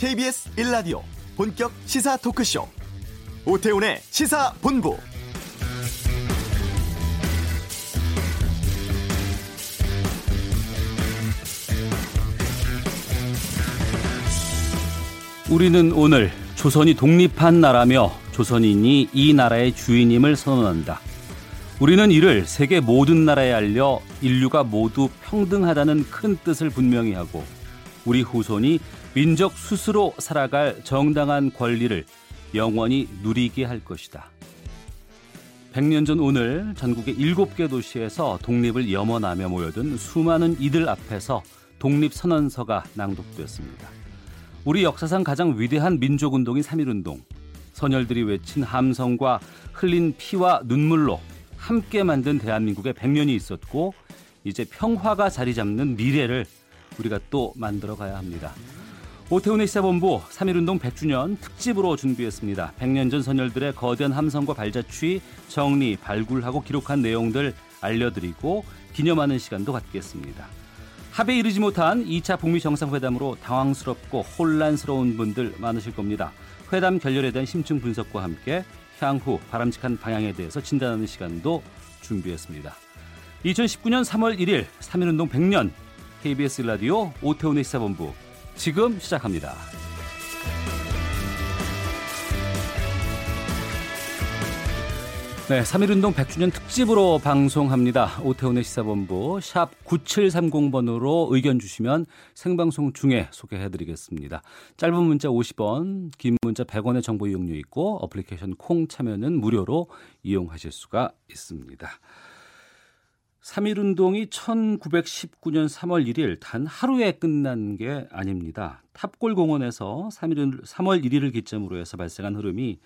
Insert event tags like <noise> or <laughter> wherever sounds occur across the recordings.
KBS 1라디오 본격 시사 토크쇼 오태훈의 시사본부 우리는 오늘 조선이 독립한 나라며 조선인이 이 나라의 주인임을 선언한다. 우리는 이를 세계 모든 나라에 알려 인류가 모두 평등하다는 큰 뜻을 분명히 하고 우리 후손이 민족 스스로 살아갈 정당한 권리를 영원히 누리게 할 것이다. 100년 전 오늘 전국의 7개 도시에서 독립을 염원하며 모여든 수많은 이들 앞에서 독립선언서가 낭독되었습니다. 우리 역사상 가장 위대한 민족운동인 3.1운동. 선열들이 외친 함성과 흘린 피와 눈물로 함께 만든 대한민국의 100년이 있었고 이제 평화가 자리 잡는 미래를 우리가 또 만들어 가야 합니다. 오태훈의 시사본부 3.1운동 100주년 특집으로 준비했습니다. 100년 전 선열들의 거대한 함성과 발자취, 정리, 발굴하고 기록한 내용들 알려드리고 기념하는 시간도 갖겠습니다. 합에 이르지 못한 2차 북미 정상회담으로 당황스럽고 혼란스러운 분들 많으실 겁니다. 회담 결렬에 대한 심층 분석과 함께 향후 바람직한 방향에 대해서 진단하는 시간도 준비했습니다. 2019년 3월 1일 3.1운동 100년 KBS 라디오 오태훈의 시사본부 지금 시작합니다. 네, 3.1운동 100주년 특집으로 방송합니다. 오태훈의 시사본부 샵 9730번으로 의견 주시면 생방송 중에 소개해드리겠습니다. 짧은 문자 50원, 긴 문자 100원의 정보 이용료 있고 어플리케이션 콩 참여는 무료로 이용하실 수가 있습니다. 3.1운동이 1919년 3월 1일 단 하루에 끝난 게 아닙니다. 탑골 공원에서 3일, 3월 1일을 기점으로 해서 발생한 흐름이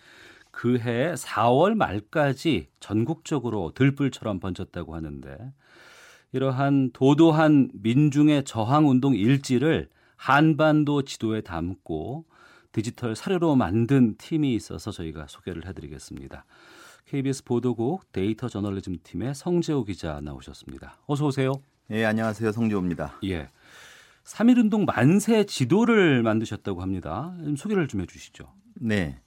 그해 4월 말까지 전국적으로 들불처럼 번졌다고 하는데 이러한 도도한 민중의 저항 운동 일지를 한반도 지도에 담고 디지털 사료로 만든 팀이 있어서 저희가 소개를 해드리겠습니다. KBS 보도국 데이터 저널리즘 팀의 성재호 기자 나오셨습니다. 어서 오세요. 예, 안녕하세요. 성재호입니다. 예. 3.1 운동 만세 지도를 만드셨다고 합니다. 좀 소개를 좀 해주시죠. 네.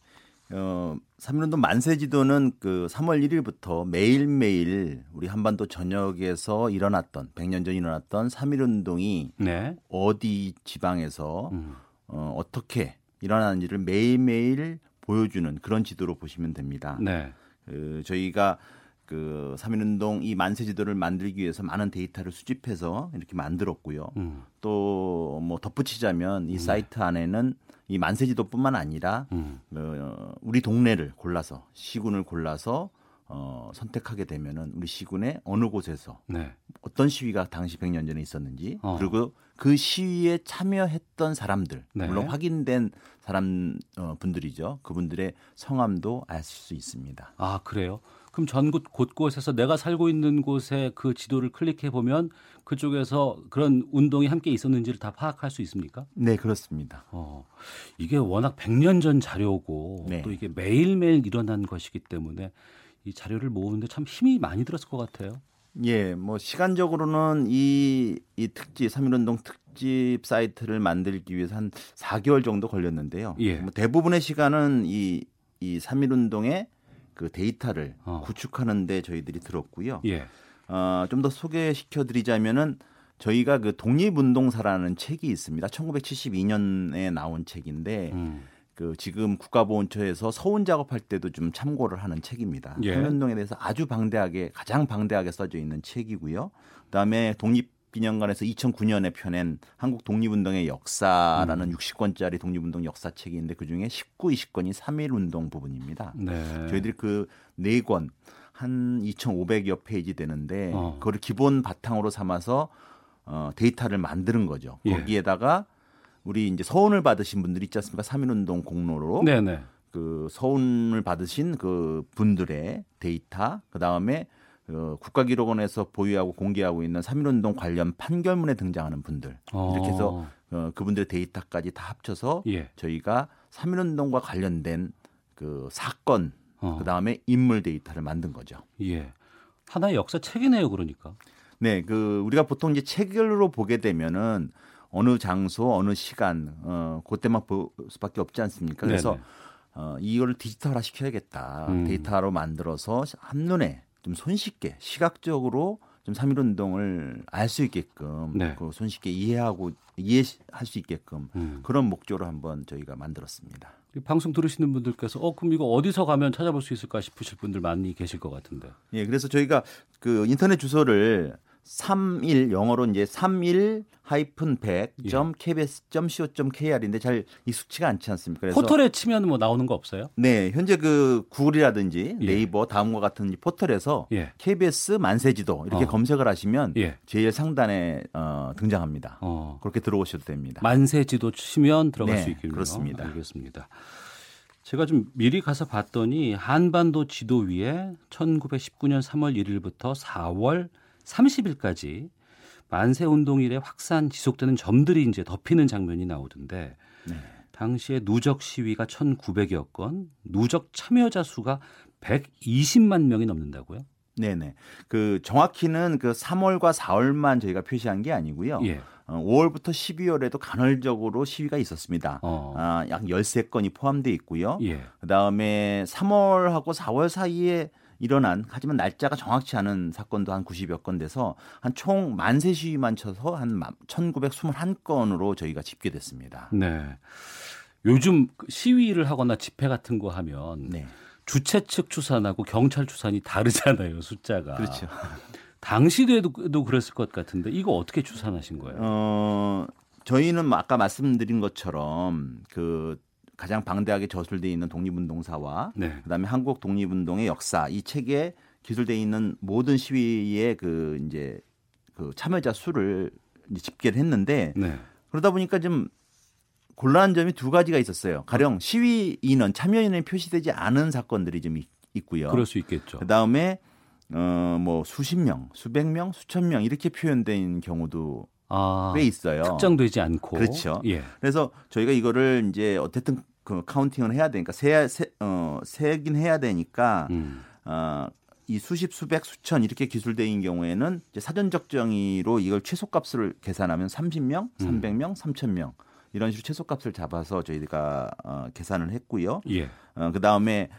어, 3.1운동 만세 지도는 그 3월 1일부터 매일매일 우리 한반도 전역에서 일어났던 100년 전 일어났던 3.1운동이 네. 어디 지방에서 음. 어, 어떻게 일어나는지를 매일매일 보여주는 그런 지도로 보시면 됩니다. 네. 그 저희가 그 3.1운동 이 만세 지도를 만들기 위해서 많은 데이터를 수집해서 이렇게 만들었고요. 음. 또뭐 덧붙이자면 이 음. 사이트 안에는 이 만세 지도뿐만 아니라 음. 어, 우리 동네를 골라서 시군을 골라서 어, 선택하게 되면은 우리 시군의 어느 곳에서 네. 어떤 시위가 당시 100년 전에 있었는지 어. 그리고 그 시위에 참여했던 사람들 네. 물론 확인된 사람 어, 분들이죠. 그분들의 성함도 알수 있습니다. 아 그래요? 그럼 전국 곳곳에서 내가 살고 있는 곳에 그 지도를 클릭해 보면 그쪽에서 그런 운동이 함께 있었는지를 다 파악할 수 있습니까? 네, 그렇습니다. 어, 이게 워낙 100년 전 자료고 네. 또 이게 매일매일 일어난 것이기 때문에 이 자료를 모으는데 참 힘이 많이 들었을 것 같아요. 예, 뭐 시간적으로는 이, 이 특집 3.1운동 특집 사이트를 만들기 위해서 한 4개월 정도 걸렸는데요. 예. 뭐 대부분의 시간은 이, 이 3.1운동의 그 데이터를 어. 구축하는데 저희들이 들었고요. 예. 어, 좀 더 소개시켜 드리자면은 저희가 그 독립운동사라는 책이 있습니다. 1972년에 나온 책인데 음. 그 지금 국가보훈처에서 서운 작업할 때도 좀 참고를 하는 책입니다. 예. 한련동에 대해서 아주 방대하게 가장 방대하게 써져 있는 책이고요. 그다음에 독립 기념관에서 2009년에 펴낸 한국 독립운동의 역사라는 음. 60권짜리 독립운동 역사책이 있는데 그 중에 19, 20권이 3.1 운동 부분입니다. 네. 저희들이 그네권한 2,500여 페이지 되는데 어. 그거를 기본 바탕으로 삼아서 어, 데이터를 만드는 거죠. 예. 거기에다가 우리 이제 서훈을 받으신 분들 있지 않습니까? 3.1운동 공로로. 네네. 그 서훈을 받으신 그 분들의 데이터, 그 다음에 그 국가기록원에서 보유하고 공개하고 있는 3.1운동 관련 판결문에 등장하는 분들. 어. 이렇게 해서 어, 그분들의 데이터까지 다 합쳐서 예. 저희가 3.1운동과 관련된 그 사건, 어. 그 다음에 인물 데이터를 만든 거죠. 예. 하나의 역사 책이네요, 그러니까. 네, 그 우리가 보통 이제 책으로 보게 되면은 어느 장소, 어느 시간, 어, 그때만 볼 수밖에 없지 않습니까? 그래서 네네. 어, 이걸 디지털화 시켜야겠다. 음. 데이터로 만들어서 한눈에 좀 손쉽게 시각적으로 좀3.1 운동을 알 수 있게끔 네. 그 손쉽게 이해하고 이해할 수 있게끔 음. 그런 목적으로 한번 저희가 만들었습니다. 방송 들으시는 분들께서 어 그럼 이거 어디서 가면 찾아볼 수 있을까 싶으실 분들 많이 계실 것 같은데. 예, 그래서 저희가 그 인터넷 주소를 31 영어로 이제 31 하이픈 100.kbs.co.kr인데 잘 익숙치가 않지 않습니까? 그래서 포털에 치면 뭐 나오는 거 없어요? 네, 현재 그 구글이라든지 예. 네이버 다음과 같은 포털에서 예. KBS 만세지도 이렇게 어. 검색을 하시면 예. 제일 상단에 어, 등장합니다. 어. 그렇게 들어오셔도 됩니다. 만세지도 치면 들어갈 네, 수 있겠네요. 그렇습니다. 알겠습니다. 제가 좀 미리 가서 봤더니 한반도 지도 위에 1919년 3월 1일부터 4월 30일까지 만세 운동일에 확산 지속되는 점들이 이제 덮이는 장면이 나오던데 네. 당시에 누적 시위가 1,900여 건, 누적 참여자 수가 120만 명이 넘는다고요? 네네. 그 정확히는 그 3월과 4월만 저희가 표시한 게 아니고요. 예. 어, 5월부터 12월에도 간헐적으로 시위가 있었습니다. 어. 아, 약 13건이 포함되어 있고요. 예. 그다음에 3월하고 4월 사이에 일어난 하지만 날짜가 정확치 않은 사건도 한 90여 건 돼서 한 총 만세 시위만 쳐서 한 1921건으로 저희가 집계됐습니다. 네. 요즘 그 시위를 하거나 집회 같은 거 하면 네. 주최 측 추산하고 경찰 추산이 다르잖아요, 숫자가. 그렇죠. 당시에도 그랬을 것 같은데 이거 어떻게 추산하신 거예요? 어, 저희는 아까 말씀드린 것처럼 그 가장 방대하게 저술돼 있는 독립운동사와 네. 그다음에 한국 독립운동의 역사 이 책에 기술돼 있는 모든 시위의 그 이제 그 참여자 수를 이제 집계를 했는데 네. 그러다 보니까 좀 곤란한 점이 두 가지가 있었어요. 가령 시위 인원, 참여 인원이 표시되지 않은 사건들이 좀 있 고요. 그럴 수 있겠죠. 그다음에 어 뭐 수십 명, 수백 명, 수천 명 이렇게 표현된 경우도 아, 꽤 있어요. 특정되지 않고. 그렇죠. 예. 그래서 저희가 이거를 이제 어쨌든 그 counting을 해야 되니까 세, 세, 어, 세긴 해야 되니까 음. 어, 이 수십 수백 수천 이렇게 기술돼 있는 경우에는 이제 사전적 정의로 이걸 최소값을 계산하면 30명, 300명, 음. 3000명 이런 식으로 최소값을 잡아서 저희가 어, 계산을 했고요. 예. 어, 그 다음에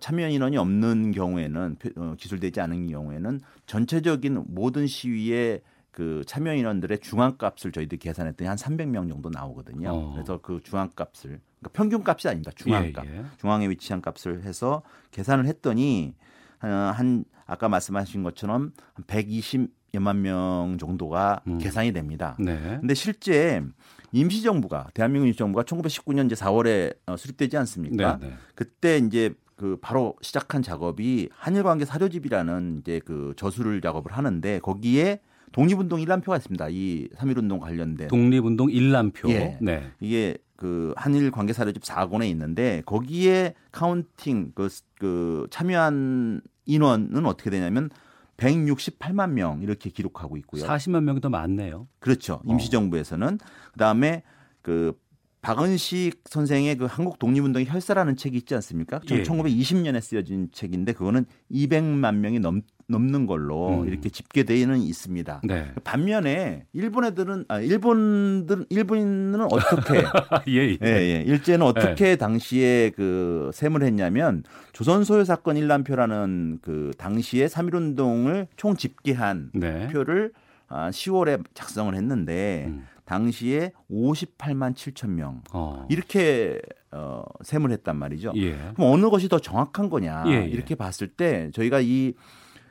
참여 인원이 없는 경우에는 어, 기술되지 않은 경우에는 전체적인 모든 시위에 그 참여 인원들의 중앙값을 저희들이 계산했더니 한 300명 정도 나오거든요. 어. 그래서 그 중앙값을 그러니까 평균값이 아닙니다. 중앙값. 예, 예. 중앙에 위치한 값을 해서 계산을 했더니 한 아까 말씀하신 것처럼 한 120여만 명 정도가 음. 계산이 됩니다. 네. 근데 실제 임시정부가 대한민국 임시정부가 1919년 이제 4월에 어, 수립되지 않습니까? 네, 네. 그때 이제 그 바로 시작한 작업이 한일관계 사료집이라는 이제 그 저술 작업을 하는데 거기에 독립운동 일람표가 있습니다. 이 3.1운동 관련된. 독립운동 일람표. 예. 네. 이게 그 한일 관계 사료집 4권에 있는데 거기에 counting 그, 그 참여한 인원은 어떻게 되냐면 168만 명 이렇게 기록하고 있고요. 40만 명이 더 많네요. 그렇죠. 임시정부에서는 어. 그다음에 그 박은식 선생의 그 한국 독립운동의 혈사라는 책이 있지 않습니까? 예. 1920년에 쓰여진 책인데 그거는 200만 명이 넘 넘는 걸로 음. 이렇게 집계되어는 있습니다. 네. 반면에 일본 애들은 아 일본들 일본인은 어떻게 <laughs> 예, 예. 예, 예. 일제는 어떻게 예. 당시에 그 셈을 했냐면 조선 소요 사건 일람표라는 그 당시에 3.1 운동을 총 집계한 네. 표를 아 10월에 작성을 했는데 음. 당시에 58만 7천 명 어. 이렇게 어, 셈을 했단 말이죠. 예. 그럼 어느 것이 더 정확한 거냐 예, 예. 이렇게 봤을 때 저희가 이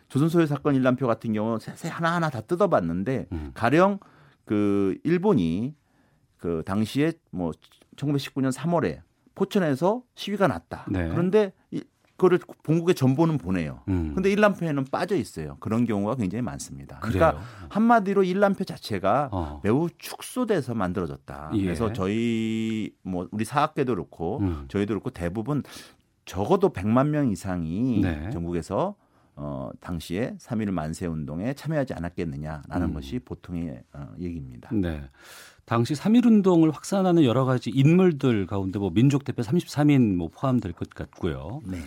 조선소요 사건 일람표 같은 경우 세세 하나하나 다 뜯어봤는데 음. 가령 그 일본이 그 당시에 뭐 1919년 3월에 포천에서 시위가 났다. 네. 그런데 이, 그거를 본국에 전보는 보내요. 음. 근데 일람표에는 빠져 있어요. 그런 경우가 굉장히 많습니다. 그러니까 그래요? 한마디로 일람표 자체가 어. 매우 축소돼서 만들어졌다. 예. 그래서 저희 뭐 우리 사학계도 그렇고 음. 저희도 그렇고 대부분 적어도 100만 명 이상이 네. 전국에서 어, 당시에 3.1 만세 운동에 참여하지 않았겠느냐라는 음. 것이 보통의 어, 얘기입니다. 네. 당시 3.1 운동을 확산하는 여러 가지 인물들 가운데 뭐 민족 대표 33인 뭐 포함될 것 같고요. 네.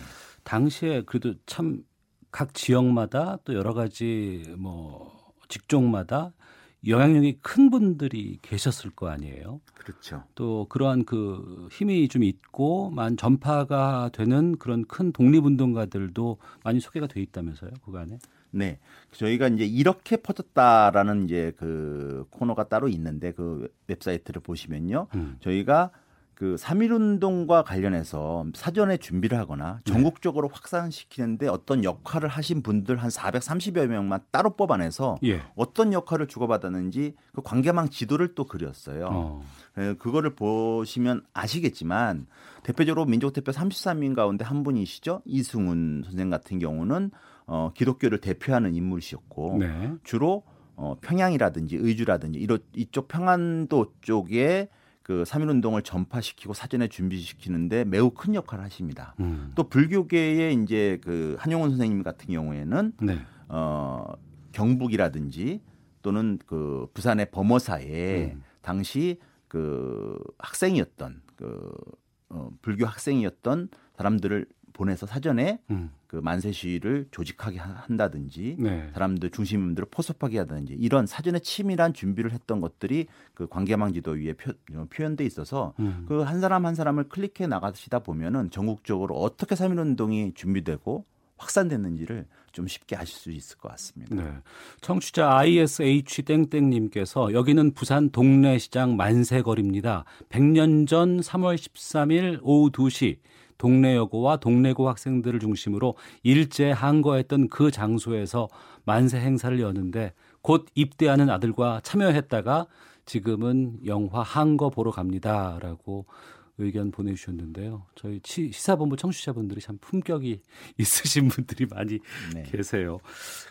당시에 그래도 참 각 지역마다 또 여러 가지 뭐 직종마다 영향력이 큰 분들이 계셨을 거 아니에요. 그렇죠. 또 그러한 그 힘이 좀 있고 만 전파가 되는 그런 큰 독립운동가들도 많이 소개가 돼 있다면서요, 그간에? 네. 저희가 이제 이렇게 퍼졌다라는 이제 그 코너가 따로 있는데 그 웹사이트를 보시면요. 음. 저희가 그 3.1 운동과 관련해서 사전에 준비를 하거나 네. 전국적으로 네. 확산시키는데 어떤 역할을 하신 분들 한 430여 명만 따로 뽑아내서 예. 어떤 역할을 주고받았는지 그 관계망 지도를 또 그렸어요. 어. 예, 그거를 보시면 아시겠지만 대표적으로 민족대표 33인 가운데 한 분이시죠. 이승훈 선생 같은 경우는 어, 기독교를 대표하는 인물이셨고 네. 주로 어, 평양이라든지 의주라든지 이런 이쪽 평안도 쪽에 그3.1 운동을 전파시키고 사전에 준비시키는데 매우 큰 역할을 하십니다. 음. 또 불교계의 이제 그 한용운 선생님 같은 경우에는 네. 어 경북이라든지 또는 그 부산의 범어사에 음. 당시 그 학생이었던 그 어, 불교 학생이었던 사람들을 보내서 사전에 음. 그 만세 시위를 조직하게 한다든지 네. 사람들 중심들을 포섭하게 하든지 이런 사전에 치밀한 준비를 했던 것들이 그 관계망 지도 위에 표, 현돼 있어서 음. 그한 사람 한 사람을 클릭해 나가시다 보면은 전국적으로 어떻게 3.1 운동이 준비되고 확산됐는지를 좀 쉽게 아실 수 있을 것 같습니다. 네. 청취자 ISH 땡땡님께서 여기는 부산 동래시장 만세거리입니다. 100년 전 3월 13일 오후 2시 동네 여고와 동래고 학생들을 중심으로 일제 항거했던 그 장소에서 만세 행사를 여는데 곧 입대하는 아들과 참여했다가 지금은 영화 항거 보러 갑니다라고 의견 보내주셨는데요. 저희 시사본부 청취자분들이 참 품격이 <laughs> 있으신 분들이 많이 네. 계세요.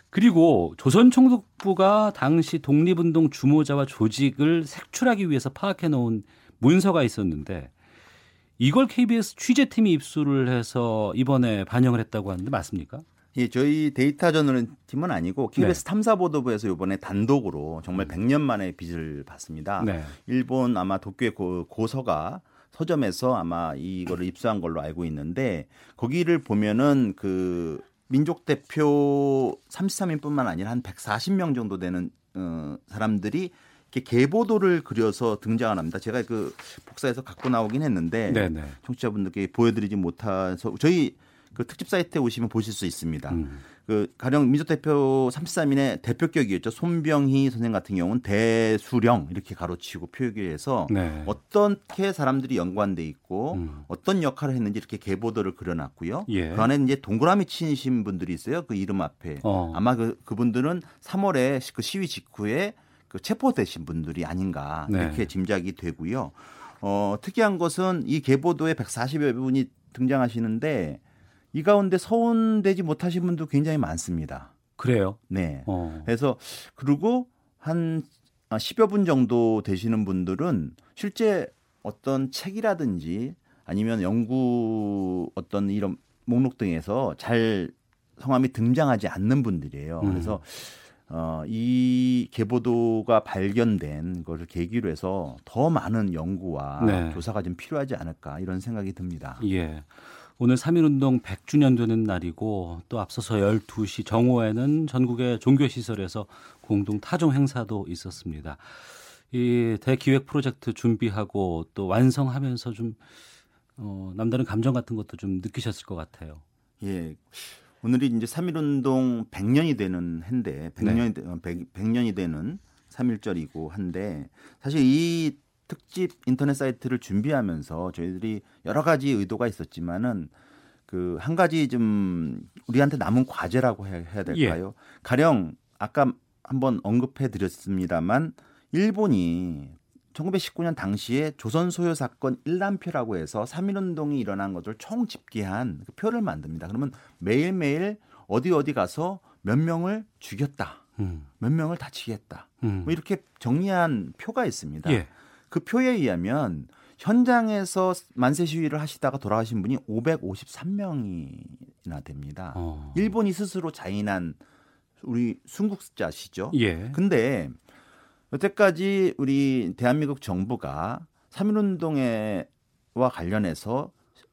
그리고 조선총독부가 당시 독립운동 주모자와 조직을 색출하기 위해서 파악해 놓은 문서가 있었는데 이걸 KBS 취재팀이 입수를 해서 이번에 반영을 했다고 하는데 맞습니까? 예, 저희 데이터 저널 팀은 아니고 KBS 네. 탐사보도부에서 이번에 단독으로 정말 100년 음. 만에 빚을 봤습니다. 네. 일본 아마 도쿄의 고, 고서가 서점에서 아마 이거를 입수한 걸로 알고 있는데 거기를 보면은 그 민족 대표 33인뿐만 아니라 한 140명 정도 되는 어, 사람들이 계보도를 그려서 등장을 합니다. 제가 그 복사해서 갖고 나오긴 했는데 네네. 청취자분들께 보여드리지 못해서 저희 그 특집 사이트에 오시면 보실 수 있습니다. 음. 그 가령 민족대표 33인의 대표격이었죠. 손병희 선생 같은 경우는 대수령 이렇게 가로치고 표기해서 네. 어떻게 사람들이 연관돼 있고 음. 어떤 역할을 했는지 이렇게 계보도를 그려놨고요. 예. 그 안에 이제 동그라미 치신 분들이 있어요. 그 이름 앞에 어. 아마 그 그분들은 3월에 그 시위 직후에 그 체포되신 분들이 아닌가 네. 이렇게 짐작이 되고요. 어, 특이한 것은 이 계보도에 140여 분이 등장하시는데 이 가운데 서운되지 못하신 분도 굉장히 많습니다. 그래요? 네. 어. 그래서 그리고 한 10여 분 정도 되시는 분들은 실제 어떤 책이라든지 아니면 연구 어떤 이런 목록 등에서 잘 성함이 등장하지 않는 분들이에요. 음. 그래서 어, 이 계보도가 발견된 것을 계기로 해서 더 많은 연구와 네. 조사가 좀 필요하지 않을까 이런 생각이 듭니다. 예. 오늘 3.1운동 100주년 되는 날이고 또 앞서서 12시 정오에는 전국의 종교시설에서 공동 타종 행사도 있었습니다. 이 대기획 프로젝트 준비하고 또 완성하면서 좀 어, 남다른 감정 같은 것도 좀 느끼셨을 것 같아요. 예. 오늘이 이제 3.1운동 100년이 되는 해인데 100년이, 네. 100, 100년이 되는 3.1절이고 한데 사실 이 특집 인터넷 사이트를 준비하면서 저희들이 여러 가지 의도가 있었지만은 그 한 가지 좀 우리한테 남은 과제라고 해야 될까요? 예. 가령 아까 한번 언급해 드렸습니다만 일본이 1919년 당시에 조선 소요 사건 일람표라고 해서 3.1 운동이 일어난 것을 총 집계한 그 표를 만듭니다. 그러면 매일매일 어디 어디 가서 몇 명을 죽였다. 음. 몇 명을 다치게 했다. 음. 뭐 이렇게 정리한 표가 있습니다. 예. 그 표에 의하면 현장에서 만세 시위를 하시다가 돌아가신 분이 553명이나 됩니다. 어. 일본이 스스로 자인한 우리 순국자시죠. 예. 근데 여태까지 우리 대한민국 정부가 3.1운동에와 관련해서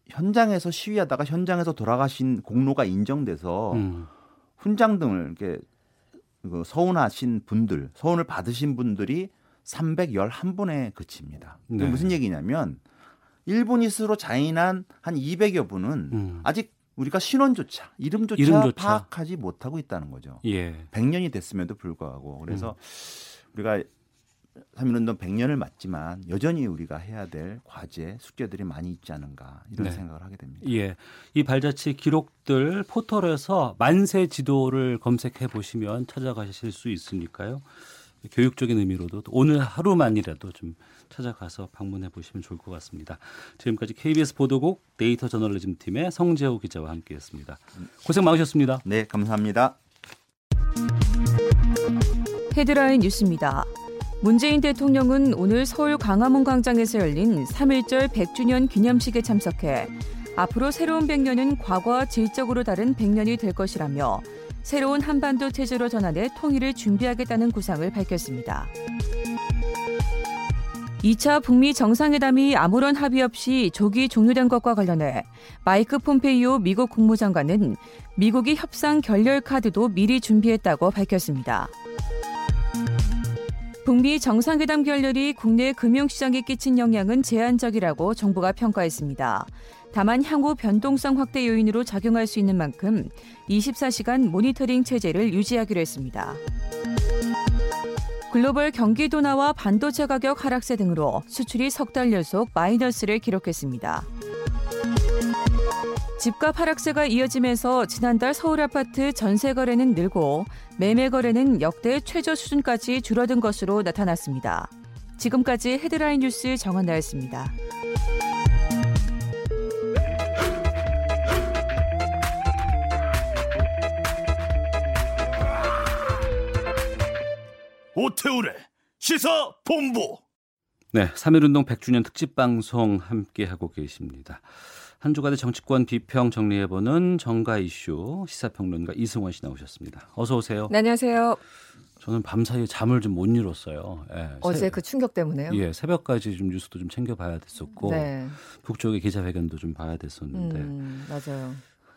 현장에서 시위하다가 현장에서 돌아가신 공로가 인정돼서 음. 훈장 등을 이렇게 그 서운하신 분들, 서운을 받으신 분들이 311분에 그칩니다. 네. 무슨 얘기냐면 일본이 스스로 자인한 한 200여 분은 음. 아직 우리가 신원조차 이름조차, 이름조차, 파악하지 못하고 있다는 거죠. 예. 100년이 됐음에도 불구하고 그래서 음. 우리가 3.1운동 100년을 맞지만 여전히 우리가 해야 될 과제, 숙제들이 많이 있지 않은가 이런 네. 생각을 하게 됩니다. 예. 이 발자취 기록들 포털에서 만세 지도를 검색해 보시면 찾아가실 수 있으니까요. 교육적인 의미로도 오늘 하루만이라도 좀 찾아가서 방문해 보시면 좋을 것 같습니다. 지금까지 KBS 보도국 데이터 저널리즘 팀의 성재호 기자와 함께했습니다. 고생 많으셨습니다. 네, 감사합니다. 헤드라인 뉴스입니다. 문재인 대통령은 오늘 서울 광화문 광장에서 열린 3.1절 100주년 기념식에 참석해 앞으로 새로운 100년은 과거와 질적으로 다른 100년이 될 것이라며 새로운 한반도 체제로 전환해 통일을 준비하겠다는 구상을 밝혔습니다. 2차 북미 정상회담이 아무런 합의 없이 조기 종료된 것과 관련해 마이크 폼페이오 미국 국무장관은 미국이 협상 결렬 카드도 미리 준비했다고 밝혔습니다. 북미 정상회담 결렬이 국내 금융시장에 끼친 영향은 제한적이라고 정부가 평가했습니다. 다만 향후 변동성 확대 요인으로 작용할 수 있는 만큼 24시간 모니터링 체제를 유지하기로 했습니다. 글로벌 경기 둔화와 반도체 가격 하락세 등으로 수출이 석 달 연속 마이너스를 기록했습니다. 집값 하락세가 이어지면서 지난달 서울 아파트 전세 거래는 늘고 매매 거래는 역대 최저 수준까지 줄어든 것으로 나타났습니다. 지금까지 헤드라인 뉴스 정한나였습니다. 오태우래 시사 본부. 네, 3.1운동 100주년 특집 방송 함께 하고 계십니다. 한 주간의 정치권 비평 정리해보는 정가 이슈 시사평론가 이승원 씨 나오셨습니다. 어서 오세요. 네, 안녕하세요. 저는 밤사이에 잠을 좀 못 이뤘어요. 예, 어제 새, 그 충격 때문에요? 예, 새벽까지 좀 뉴스도 좀 챙겨봐야 됐었고 네. 북쪽의 기자회견도 좀 봐야 됐었는데 음, 맞아요.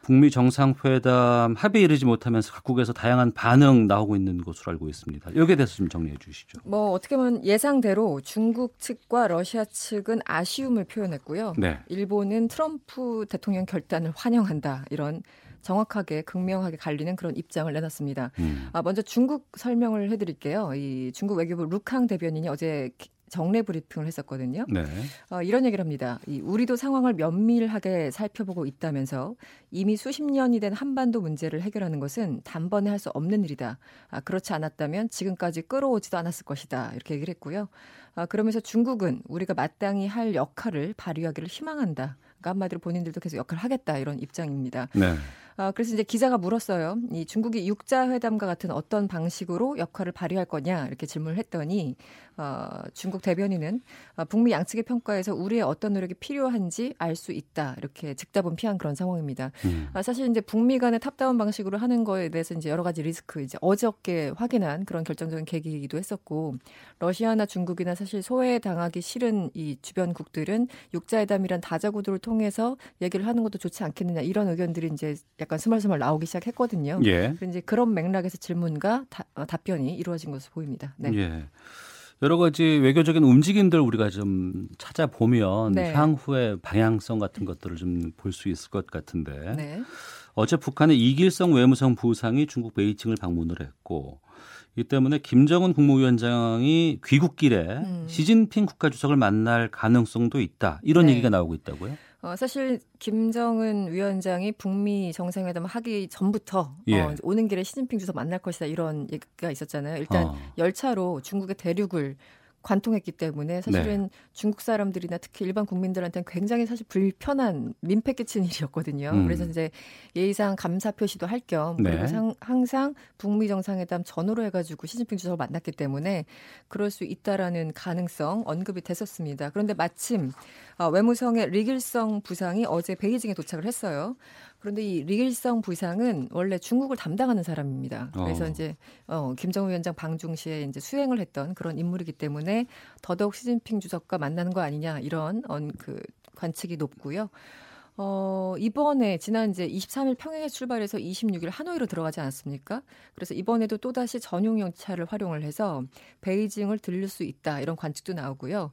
북미 정상회담 합의 이르지 못하면서 각국에서 다양한 반응 나오고 있는 것으로 알고 있습니다. 여기에 대해서 좀 정리해 주시죠. 뭐 어떻게 보면 예상대로 중국 측과 러시아 측은 아쉬움을 표현했고요. 네. 일본은 트럼프 대통령 결단을 환영한다 이런 정확하게 극명하게 갈리는 그런 입장을 내놨습니다. 음. 아, 먼저 중국 설명을 해드릴게요. 이 중국 외교부 루캉 대변인이 어제 정례 브리핑을 했었거든요. 네. 어, 이런 얘기를 합니다. 이 우리도 상황을 면밀하게 살펴보고 있다면서 이미 수십 년이 된 한반도 문제를 해결하는 것은 단번에 할 수 없는 일이다. 아, 그렇지 않았다면 지금까지 끌어오지도 않았을 것이다. 이렇게 얘기를 했고요. 아, 그러면서 중국은 우리가 마땅히 할 역할을 발휘하기를 희망한다. 그러니까 한마디로 본인들도 계속 역할을 하겠다 이런 입장입니다. 네. 아, 그래서 이제 기자가 물었어요. 이 중국이 육자 회담과 같은 어떤 방식으로 역할을 발휘할 거냐 이렇게 질문을 했더니 어, 중국 대변인은 어, 북미 양측의 평가에서 우리의 어떤 노력이 필요한지 알 수 있다 이렇게 즉답은 피한 그런 상황입니다. 음. 아, 사실 이제 북미 간의 top-down 방식으로 하는 거에 대해서 이제 여러 가지 리스크 이제 어저께 확인한 그런 결정적인 계기이기도 했었고 러시아나 중국이나 사실 소외당하기 싫은 이 주변국들은 육자회담이란 다자구도를 통해서 얘기를 하는 것도 좋지 않겠느냐 이런 의견들이 이제 약간 스멀스멀 나오기 시작했거든요. 예. 이제 그런 맥락에서 질문과 다, 어, 답변이 이루어진 것으로 보입니다. 네. 예. 여러 가지 외교적인 움직임들 우리가 좀 찾아보면 네. 향후의 방향성 같은 것들을 좀 볼 수 있을 것 같은데 네. 어제 북한의 이길성 외무성 부상이 중국 베이징을 방문을 했고 이 때문에 김정은 국무위원장이 귀국길에 음. 시진핑 국가주석을 만날 가능성도 있다 이런 네. 얘기가 나오고 있다고요? 어, 사실 김정은 위원장이 북미 정상회담 하기 전부터 예. 어, 오는 길에 시진핑 주석 만날 것이다 이런 얘기가 있었잖아요. 일단 어. 열차로 중국의 대륙을 관통했기 때문에 사실은 네. 중국 사람들이나 특히 일반 국민들한테는 굉장히 사실 불편한 민폐 끼친 <laughs> 일이었거든요. 음. 그래서 이제 예의상 감사 표시도 할겸 그리고 네. 상, 항상 북미 정상회담 전후로 해가지고 시진핑 주석을 만났기 때문에 그럴 수 있다라는 가능성 언급이 됐었습니다. 그런데 마침 어, 외무성의 리길성 부상이 어제 베이징에 도착을 했어요. 그런데 이 리일성 부상은 원래 중국을 담당하는 사람입니다. 그래서 어. 이제 어, 김정은 위원장 방중시에 이제 수행을 했던 그런 인물이기 때문에 더더욱 시진핑 주석과 만나는 거 아니냐 이런 언, 그 관측이 높고요. 어, 이번에 지난 이제 23일 평양에 출발해서 26일 하노이로 들어가지 않았습니까? 그래서 이번에도 또다시 전용 열차를 활용을 해서 베이징을 들릴 수 있다 이런 관측도 나오고요.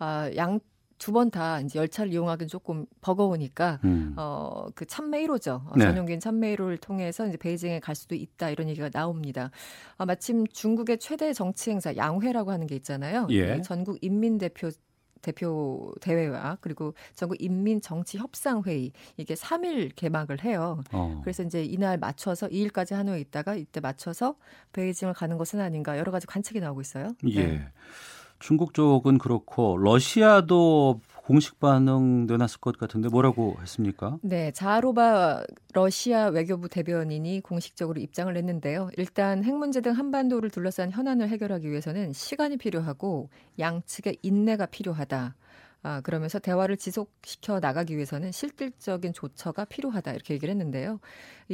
아, 양 두 번 다 이제 열차를 이용하기는 조금 버거우니까 음. 어그 참메 1호죠. 어, 네. 전용기인 참메 1호를 통해서 이제 베이징에 갈 수도 있다 이런 얘기가 나옵니다. 아, 마침 중국의 최대 정치 행사 양회라고 하는 게 있잖아요. 예. 전국 인민 대표 대표 대회와 그리고 전국 인민 정치 협상 회의 이게 3일 개막을 해요. 어. 그래서 이제 이날 맞춰서 2일까지 하노이에 있다가 이때 맞춰서 베이징을 가는 것은 아닌가 여러 가지 관측이 나오고 있어요. 예. 네. 중국 쪽은 그렇고 러시아도 공식 반응 내놨을 것 같은데 뭐라고 했습니까? 네, 자하로바 러시아 외교부 대변인이 공식적으로 입장을 냈는데요. 일단 핵 문제 등 한반도를 둘러싼 현안을 해결하기 위해서는 시간이 필요하고 양측의 인내가 필요하다. 아, 그러면서 대화를 지속시켜 나가기 위해서는 실질적인 조처가 필요하다 이렇게 얘기를 했는데요.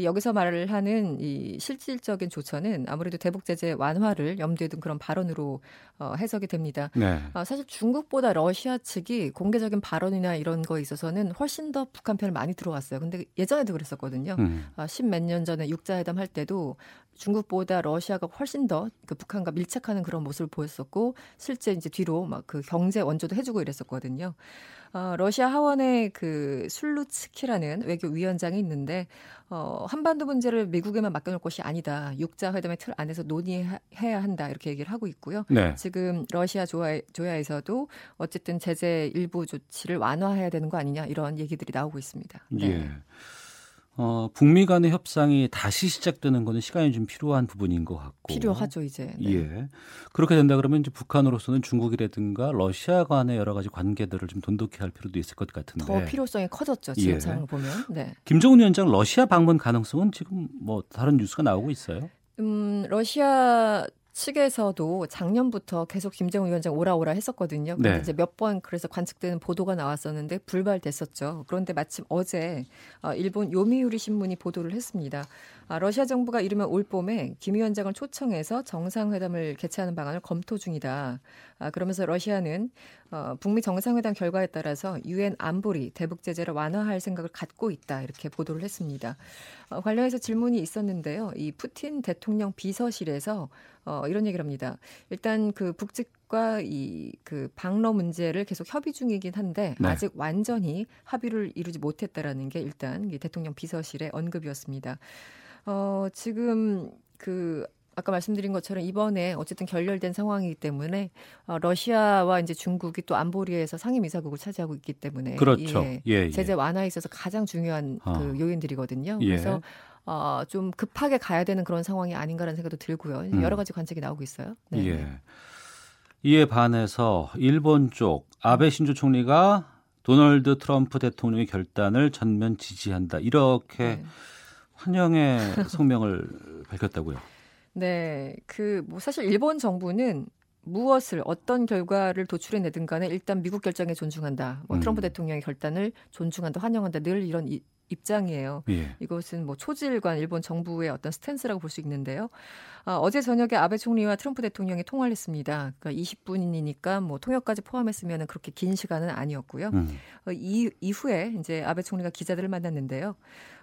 여기서 말을 하는 이 실질적인 조처는 아무래도 대북 제재 완화를 염두에 둔 그런 발언으로 어, 해석이 됩니다. 네. 아, 사실 중국보다 러시아 측이 공개적인 발언이나 이런 거에 있어서는 훨씬 더 북한 편을 많이 들어왔어요. 근데 예전에도 그랬었거든요. 음. 아, 10몇 년 전에 육자회담 할 때도 중국보다 러시아가 훨씬 더 그 북한과 밀착하는 그런 모습을 보였었고 실제 이제 뒤로 막 그 경제 원조도 해주고 이랬었거든요. 어, 러시아 하원의 그 술루츠키라는 외교위원장이 있는데 어, 한반도 문제를 미국에만 맡겨놓을 것이 아니다. 육자 회담의 틀 안에서 논의해야 한다 이렇게 얘기를 하고 있고요. 네. 지금 러시아 조야, 조야에서도 어쨌든 제재 일부 조치를 완화해야 되는 거 아니냐 이런 얘기들이 나오고 있습니다. 네. 예. 어, 북미 간의 협상이 다시 시작되는 것은 시간이 좀 필요한 부분인 것 같고 필요하죠 이제. 네. 예. 그렇게 된다 그러면 이제 북한으로서는 중국이라든가 러시아 간의 여러 가지 관계들을 좀 돈독히 할 필요도 있을 것 같은데. 더 필요성이 커졌죠 지금 예. 상황을 보면. 네. 김정은 위원장 러시아 방문 가능성은 지금 뭐 다른 뉴스가 나오고 있어요? 음, 러시아 측에서도 작년부터 계속 김정은 위원장 오라오라 했었거든요. 근데 네. 이제 몇 번 그래서 관측되는 보도가 나왔었는데 불발됐었죠. 그런데 마침 어제 어, 일본 요미우리 신문이 보도를 했습니다. 아, 러시아 정부가 이르면 올 봄에 김 위원장을 초청해서 정상회담을 개최하는 방안을 검토 중이다. 아, 그러면서 러시아는 어, 북미 정상회담 결과에 따라서 유엔 안보리 대북 제재를 완화할 생각을 갖고 있다 이렇게 보도를 했습니다. 어, 관련해서 질문이 있었는데요. 이 푸틴 대통령 비서실에서 어, 이런 얘기를 합니다. 일단 그 북측 과 이 그 방러 문제를 계속 협의 중이긴 한데 네. 아직 완전히 합의를 이루지 못했다라는 게 일단 이 대통령 비서실의 언급이었습니다. 어, 지금 그 아까 말씀드린 것처럼 이번에 어쨌든 결렬된 상황이기 때문에 어, 러시아와 이제 중국이 또 안보리에서 상임이사국을 차지하고 있기 때문에 그렇죠. 예, 예. 제재 완화에 있어서 가장 중요한 어. 그 요인들이거든요. 예. 그래서 어, 좀 급하게 가야 되는 그런 상황이 아닌가라는 생각도 들고요. 음. 여러 가지 관측이 나오고 있어요. 네. 예. 이에 반해서 일본 쪽 아베 신조 총리가 도널드 트럼프 대통령의 결단을 전면 지지한다. 이렇게 네. 환영의 성명을 밝혔다고요. 네, 그 뭐 사실 일본 정부는 무엇을 어떤 결과를 도출해내든 간에 일단 미국 결정에 존중한다. 뭐 트럼프 음. 대통령의 결단을 존중한다, 환영한다. 늘 이런 이, 입장이에요. 예. 이것은 뭐 초질관 일본 정부의 어떤 스탠스라고 볼 수 있는데요. 아, 어제 저녁에 아베 총리와 트럼프 대통령이 통화를 했습니다. 그러니까 20분이니까 뭐 통역까지 포함했으면 그렇게 긴 시간은 아니었고요. 음. 어, 이 이후에 이제 아베 총리가 기자들을 만났는데요.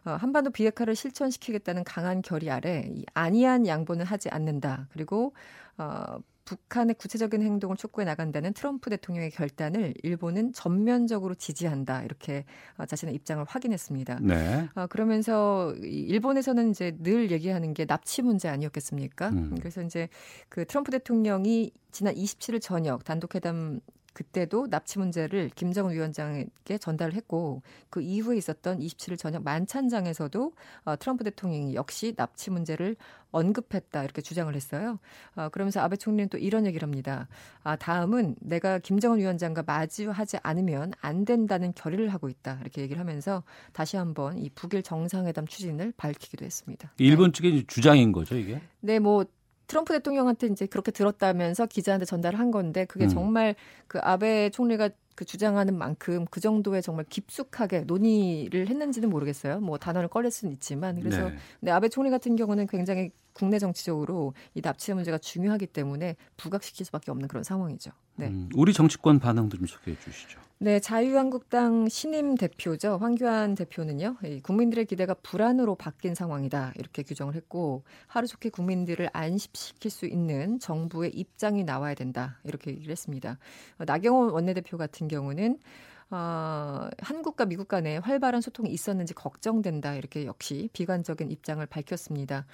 어, 한반도 비핵화를 실천시키겠다는 강한 결의 아래 이 아니한 양보는 하지 않는다. 그리고 어, 북한의 구체적인 행동을 촉구해 나간다는 트럼프 대통령의 결단을 일본은 전면적으로 지지한다 이렇게 어, 자신의 입장을 확인했습니다. 네. 어, 그러면서 일본에서는 이제 늘 얘기하는 게 납치 문제 아니었겠습니까? 음. 그래서 이제 그 트럼프 대통령이 지난 27일 저녁 단독회담 그때도 납치 문제를 김정은 위원장에게 전달을 했고 그 이후에 있었던 27일 저녁 만찬장에서도 어, 트럼프 대통령이 역시 납치 문제를 언급했다 이렇게 주장을 했어요. 어, 그러면서 아베 총리는 또 이런 얘기를 합니다. 아, 다음은 내가 김정은 위원장과 마주하지 않으면 안 된다는 결의를 하고 있다 이렇게 얘기를 하면서 다시 한번 이 북일 정상회담 추진을 밝히기도 했습니다. 일본 네. 측의 주장인 거죠 이게? 네, 뭐 트럼프 대통령한테 이제 그렇게 들었다면서 기자한테 전달을 한 건데 그게 음. 정말 그 아베 총리가 그 주장하는 만큼 그 정도의 정말 깊숙하게 논의를 했는지는 모르겠어요. 뭐 단어를 꺼낼 수는 있지만 그래서 네. 근데 아베 총리 같은 경우는 굉장히 국내 정치적으로 이 납치 문제가 중요하기 때문에 부각시킬 수밖에 없는 그런 상황이죠. 네. 음, 우리 정치권 반응도 좀 소개해 주시죠. 네, 자유한국당 신임 대표죠. 황교안 대표는요. 국민들의 기대가 불안으로 바뀐 상황이다. 이렇게 규정을 했고 하루 좋게 국민들을 안심시킬 수 있는 정부의 입장이 나와야 된다. 이렇게 얘기를 했습니다. 나경원 원내대표 같은 경우는 어, 한국과 미국 간에 활발한 소통이 있었는지 걱정된다. 이렇게 역시 비관적인 입장을 밝혔습니다.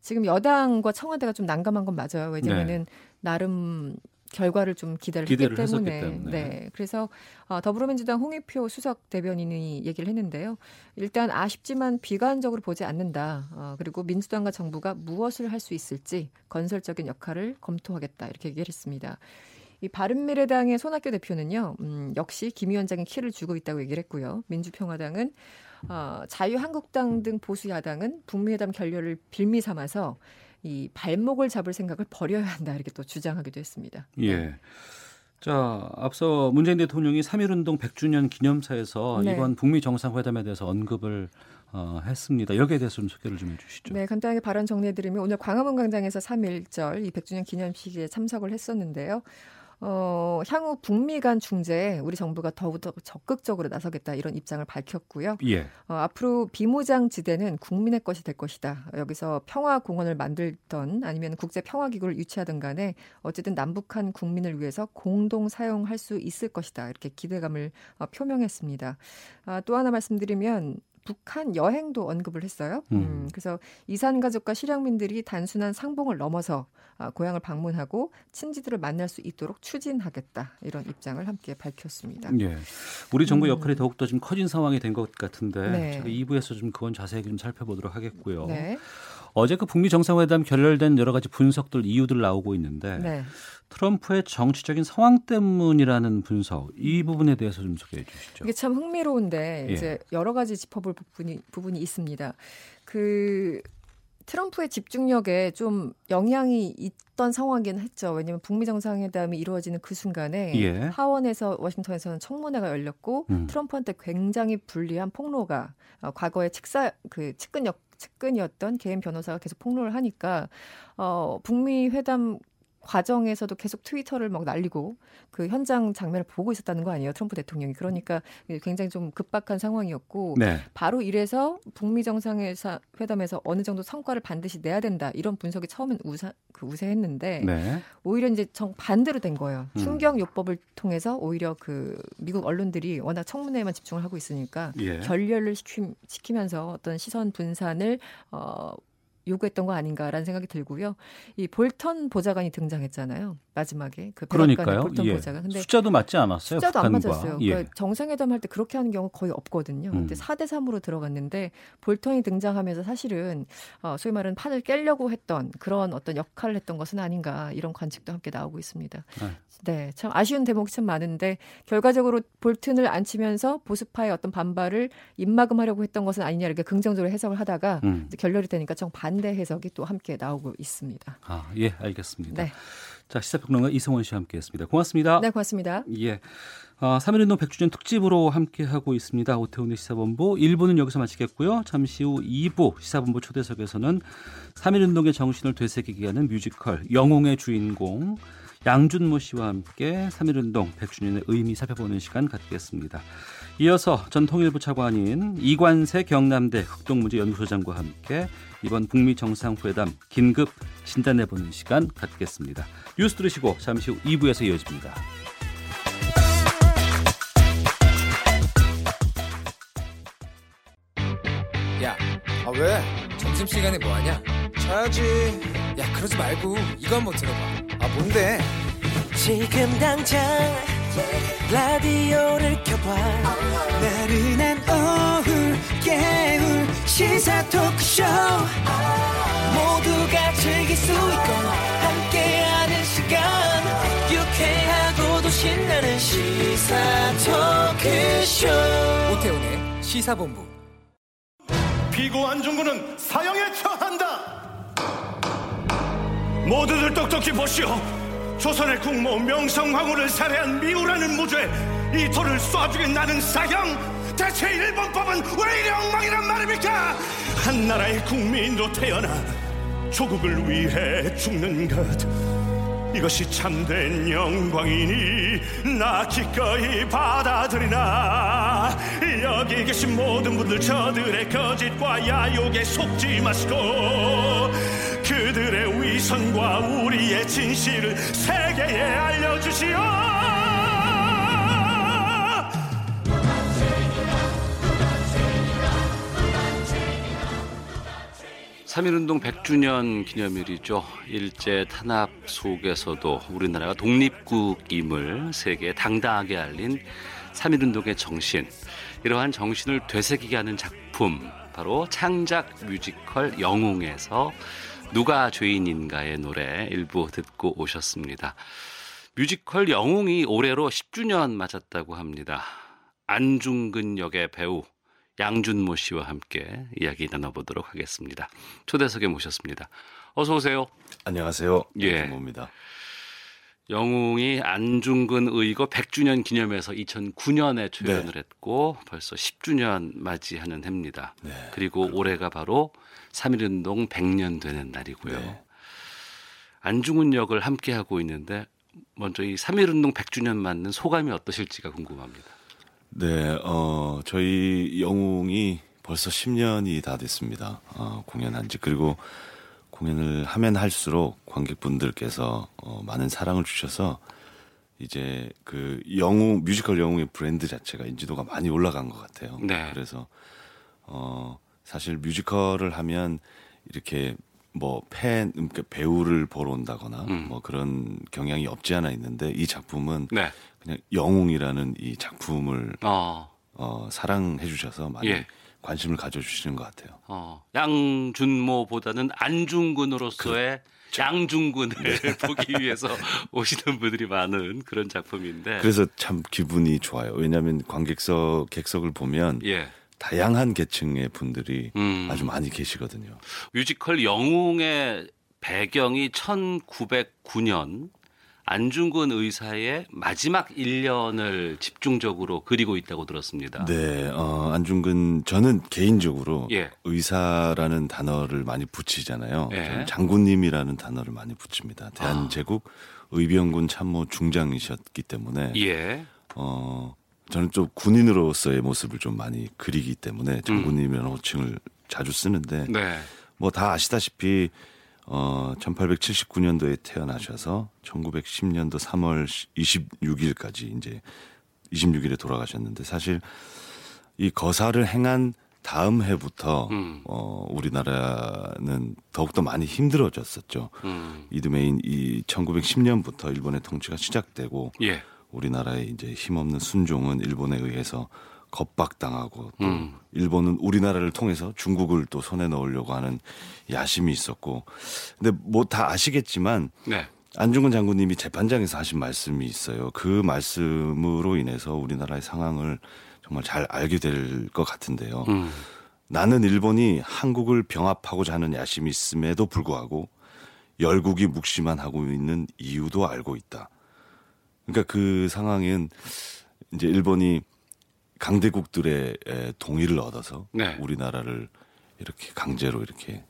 지금 여당과 청와대가 좀 난감한 건 맞아요. 왜냐면은 네. 나름 결과를 좀 기대를, 기대를 했기 때문에. 때문에. 네. 그래서 어, 더불어민주당 홍익표 수석 대변인이 얘기를 했는데요. 일단 아쉽지만 비관적으로 보지 않는다. 어, 그리고 민주당과 정부가 무엇을 할 수 있을지 건설적인 역할을 검토하겠다. 이렇게 얘기를 했습니다. 이 바른미래당의 손학규 대표는요, 음, 역시 김 위원장이 키를 주고 있다고 얘기를 했고요. 민주평화당은 어, 자유한국당 등 보수 야당은 북미회담 결렬을 빌미 삼아서 이 발목을 잡을 생각을 버려야 한다 이렇게 또 주장하기도 했습니다. 예. 자, 앞서 문재인 대통령이 3.1운동 100주년 기념사에서 네. 이번 북미 정상회담에 대해서 언급을 어, 했습니다. 여기에 대해서 좀 소개를 좀 해주시죠. 네, 간단하게 발언 정리해드리면 오늘 광화문 광장에서 3.1절 이 100주년 기념식에 참석을 했었는데요. 어, 향후 북미 간 중재에 우리 정부가 더욱더 적극적으로 나서겠다 이런 입장을 밝혔고요. 예. 어, 앞으로 비무장 지대는 국민의 것이 될 것이다. 여기서 평화 공원을 만들던 아니면 국제 평화 기구를 유치하든 간에 어쨌든 남북한 국민을 위해서 공동 사용할 수 있을 것이다. 이렇게 기대감을 어, 표명했습니다. 아, 또 하나 말씀드리면 북한 여행도 언급을 했어요. 음. 음, 그래서 이산 가족과 실향민들이 단순한 상봉을 넘어서 아, 고향을 방문하고 친지들을 만날 수 있도록 추진하겠다 이런 입장을 함께 밝혔습니다. 예, 우리 정부 음. 역할이 음. 더욱 더 좀 커진 상황이 된 것 같은데 네. 제가 2부에서 좀 그건 자세히 좀 살펴보도록 하겠고요. 네. 어제 그 북미 정상회담 결렬된 여러 가지 분석들 이유들 나오고 있는데 네. 트럼프의 정치적인 상황 때문이라는 분석 이 부분에 대해서 좀 소개해 주시죠. 이게 참 흥미로운데 예. 이제 여러 가지 짚어볼 부분이 부분이 있습니다. 그 트럼프의 집중력에 좀 영향이 있던 상황이긴 했죠. 왜냐하면 북미 정상회담이 이루어지는 그 순간에 예. 하원에서 워싱턴에서는 청문회가 열렸고 음. 트럼프한테 굉장히 불리한 폭로가 어, 과거에 측사 그 측근역 측근이었던 개인 변호사가 계속 폭로를 하니까 어 북미 회담 과정에서도 계속 트위터를 막 날리고 그 현장 장면을 보고 있었다는 거 아니에요 트럼프 대통령이 그러니까 굉장히 좀 급박한 상황이었고 네. 바로 이래서 북미 정상회담에서 어느 정도 성과를 반드시 내야 된다 이런 분석이 처음엔 우사, 그 우세했는데 네. 오히려 이제 정 반대로 된 거예요 음. 충격 요법을 통해서 오히려 그 미국 언론들이 워낙 청문회에만 집중을 하고 있으니까 예. 결렬을 시키, 시키면서 어떤 시선 분산을 어 요구했던 거 아닌가라는 생각이 들고요. 이 볼턴 보좌관이 등장했잖아요. 마지막에 그 그러니까요. 볼턴 예. 보좌관. 근데 숫자도 맞지 않았어요. 숫자도 북한과. 안 맞았어요. 예. 그러니까 정상회담 할 때 그렇게 하는 경우 거의 없거든요. 음. 근데 4대 3으로 들어갔는데 볼턴이 등장하면서 사실은 어, 소위 말하는 판을 깨려고 했던 그런 어떤 역할을 했던 것은 아닌가 이런 관측도 함께 나오고 있습니다. 네. 네, 참 아쉬운 대목이 참 많은데 결과적으로 볼튼을 안 치면서 보수파의 어떤 반발을 입막음하려고 했던 것은 아니냐 이렇게 긍정적으로 해석을 하다가 음. 결렬이 되니까 정반 대 해석이 또 함께 나오고 있습니다. 아, 예, 알겠습니다. 네. 자, 시사평론가 이성원 씨와 함께 했습니다. 고맙습니다. 네, 고맙습니다. 예. 어, 3.1운동 100주년 특집으로 함께하고 있습니다. 오태훈의 시사본부 1부는 여기서 마치겠고요. 잠시 후 2부 시사본부 초대석에서는 3.1운동의 정신을 되새기게 하는 뮤지컬 영웅의 주인공 양준모 씨와 함께 3.1운동 100주년의 의미 살펴보는 시간 갖겠습니다. 이어서 전 통일부 차관인 이관세 경남대 흑동문제연구소장과 함께 이번 북미 정상회담 긴급 진단해보는 시간 갖겠습니다. 뉴스 들으시고 잠시 후 2부에서 이어집니다. 야, 아 왜? 점심시간에 뭐하냐? 자야지. 야, 그러지 말고 이거 한번 들어봐. 아 뭔데? 지금 당장 라디오를 켜봐. 나른한 오후 깨울 시사 토크쇼. 모두가 즐길 수 있고 함께하는 시간. 유쾌하고도 신나는 시사 토크쇼. 오태훈의 시사본부. 피고 안중근은 사형에 처한다. 모두들 똑똑히 보시오 조선의 국모 명성황후를 살해한 미우라는 무죄. 이 돌을 쏴주겠나는 사형. 대체 일본법은 왜 이리 엉망이란 말입니까? 한 나라의 국민으로 태어나 조국을 위해 죽는 것 이것이 참된 영광이니 나 기꺼이 받아들이나. 여기 계신 모든 분들 저들의 거짓과 야욕에 속지 마시고 그들의 위선과 우리의 진실을 세계에 알려주시오 3.1운동 100주년 기념일이죠. 일제 탄압 속에서도 우리나라가 독립국임을 세계에 당당하게 알린 3.1운동의 정신. 이러한 정신을 되새기게 하는 작품, 바로 창작 뮤지컬 영웅에서 누가 죄인인가의 노래 일부 듣고 오셨습니다. 뮤지컬 영웅이 올해로 10주년 맞았다고 합니다. 안중근 역의 배우 양준모 씨와 함께 이야기 나눠보도록 하겠습니다. 초대석에 모셨습니다. 어서 오세요. 안녕하세요. 예. 양준모입니다. 영웅이 안중근 의거 100주년 기념해서 2009년에 출연을 네. 했고 벌써 10주년 맞이하는 해입니다. 네. 그리고 올해가 바로 3.1운동 100년 되는 날이고요. 네. 안중근 역을 함께 하고 있는데 먼저 이 3.1운동 100주년 맞는 소감이 어떠실지가 궁금합니다. 네, 어, 저희 영웅이 벌써 10년이 다 됐습니다. 어, 공연한 지. 그리고 공연을 하면 할수록 관객분들께서 어, 많은 사랑을 주셔서 이제 그 영웅, 뮤지컬 영웅의 브랜드 자체가 인지도가 많이 올라간 것 같아요. 네. 그래서, 어, 사실 뮤지컬을 하면 이렇게 뭐 팬, 그러니까 배우를 보러 온다거나 음. 뭐 그런 경향이 없지 않아 있는데 이 작품은 네. 그냥 영웅이라는 이 작품을 어, 어 사랑해 주셔서 많이 예. 관심을 가져주시는 것 같아요. 어, 양준모보다는 안중근으로서의 그, 양중근을 네. <laughs> 보기 위해서 <laughs> 오시는 분들이 많은 그런 작품인데. 그래서 참 기분이 좋아요. 왜냐하면 관객석 객석을 보면 예. 다양한 계층의 분들이 음. 아주 많이 계시거든요. 뮤지컬 영웅의 배경이 1909년 안중근 의사의 마지막 1년을 집중적으로 그리고 있다고 들었습니다. 네, 어, 안중근 저는 개인적으로 예. 의사라는 단어를 많이 붙이잖아요. 예. 장군님이라는 단어를 많이 붙입니다. 대한제국 아. 의병군 참모 중장이셨기 때문에 예. 어, 저는 좀 군인으로서의 모습을 좀 많이 그리기 때문에 장군님이라는 음. 호칭을 자주 쓰는데 네. 뭐다 아시다시피 어 1879년도에 태어나셔서 1910년도 3월 26일까지 이제 26일에 돌아가셨는데 사실 이 거사를 행한 다음 해부터 음. 어 우리나라는 더욱더 많이 힘들어졌었죠. 음. 이듬해인 이 1910년부터 일본의 통치가 시작되고 예. 우리나라의 이제 힘없는 순종은 일본에 의해서 겁박당하고 또 음. 일본은 우리나라를 통해서 중국을 또 손에 넣으려고 하는 야심이 있었고 근데 뭐 다 아시겠지만 네. 안중근 장군님이 재판장에서 하신 말씀이 있어요. 그 말씀으로 인해서 우리나라의 상황을 정말 잘 알게 될 것 같은데요. 음. 나는 일본이 한국을 병합하고자 하는 야심이 있음에도 불구하고 열국이 묵시만 하고 있는 이유도 알고 있다. 그러니까 그 상황은 이제 일본이 강대국들의 동의를 얻어서 네. 우리나라를 이렇게 강제로 이렇게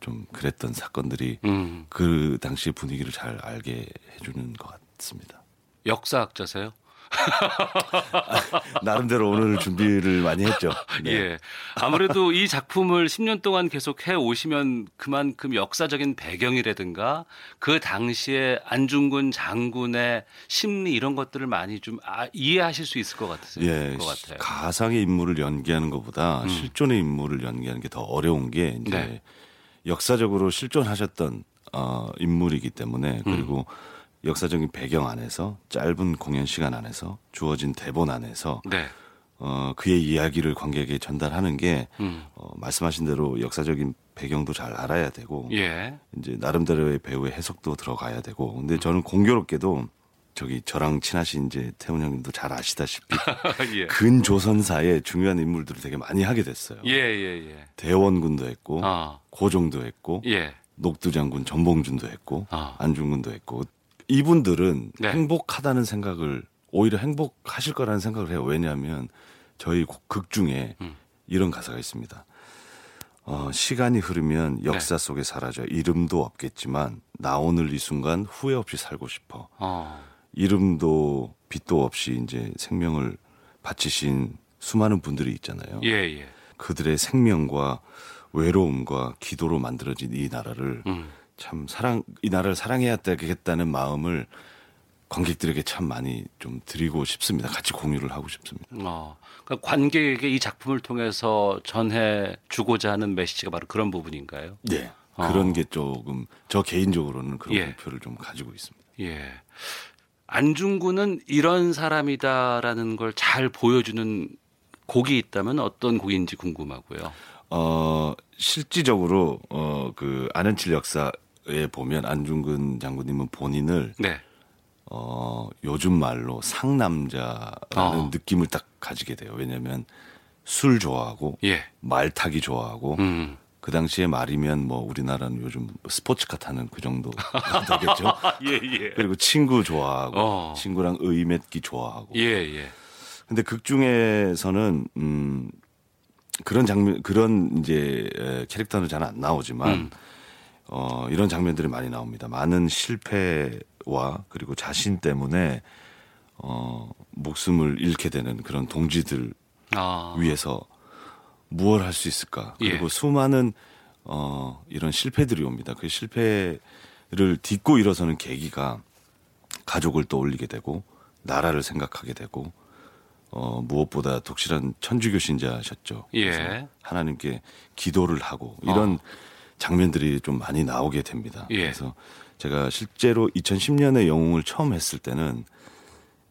좀 그랬던 사건들이 음. 그 당시 분위기를 잘 알게 해주는 것 같습니다. 역사학자세요? <laughs> 나름대로 오늘 준비를 많이 했죠. <laughs> 네. 예. 아무래도 이 작품을 10년 동안 계속 해 오시면 그만큼 역사적인 배경이라든가 그 당시에 안중근 장군의 심리 이런 것들을 많이 좀 아, 이해하실 수 있을 것 같으세요. 예. 것 같아요. 가상의 인물을 연기하는 것보다 음. 실존의 인물을 연기하는 게 더 어려운 게 이제 네. 역사적으로 실존하셨던 어, 인물이기 때문에 그리고 음. 역사적인 배경 안에서 짧은 공연 시간 안에서 주어진 대본 안에서 네. 어, 그의 이야기를 관객에게 전달하는 게 음. 어, 말씀하신 대로 역사적인 배경도 잘 알아야 되고 예. 이제 나름대로의 배우의 해석도 들어가야 되고 근데 저는 공교롭게도 저기 저랑 친하신 이제 태훈 형님도 잘 아시다시피 <laughs> 예. 근조선사의 중요한 인물들을 되게 많이 하게 됐어요. 예, 예, 예. 대원군도 했고 아. 고종도 했고 예. 녹두 장군 전봉준도 했고 아. 안중근도 했고 이분들은 네. 행복하다는 생각을 오히려 행복하실 거라는 생각을 해요. 왜냐하면 저희 극 중에 음. 이런 가사가 있습니다. 어, 시간이 흐르면 역사 네. 속에 사라져 이름도 없겠지만 나 오늘 이 순간 후회 없이 살고 싶어. 어. 이름도 빛도 없이 이제 생명을 바치신 수많은 분들이 있잖아요. 예, 예. 그들의 생명과 외로움과 기도로 만들어진 이 나라를 음. 참 사랑 이 나라를 사랑해야 되겠다는 마음을 관객들에게 참 많이 좀 드리고 싶습니다. 같이 공유를 하고 싶습니다. 어, 그러니까 관객에게 이 작품을 통해서 전해 주고자 하는 메시지가 바로 그런 부분인가요? 네. 어. 그런 게 조금 저 개인적으로는 그런 예. 목표를 좀 가지고 있습니다. 예. 안중근은 이런 사람이다라는 걸 잘 보여주는 곡이 있다면 어떤 곡인지 궁금하고요. 어, 실질적으로 어, 그 아는 칠 역사 에 보면 안중근 장군님은 본인을 네. 어, 요즘 말로 상남자라는 어. 느낌을 딱 가지게 돼요. 왜냐면 술 좋아하고 예. 말 타기 좋아하고 음. 그 당시에 말이면 뭐 우리나라는 요즘 스포츠카 타는 그 정도 <laughs> 되겠죠. 예, 예. 그리고 친구 좋아하고 어. 친구랑 의의 맺기 좋아하고. 예, 예. 근데 극 중에서는 음 그런 장면 그런 이제 캐릭터는 잘 안 나오지만 음. 어 이런 장면들이 많이 나옵니다. 많은 실패와 그리고 자신 때문에 어 목숨을 잃게 되는 그런 동지들 아. 위해서 무엇을 할수 있을까? 그리고 예. 수많은 어 이런 실패들이 옵니다. 그 실패를 딛고 일어서는 계기가 가족을 떠올리게 되고 나라를 생각하게 되고 어 무엇보다 독실한 천주교 신자셨죠. 예. 하나님께 기도를 하고 이런 어. 장면들이 좀 많이 나오게 됩니다. 예. 그래서 제가 실제로 2010년에 영웅을 처음 했을 때는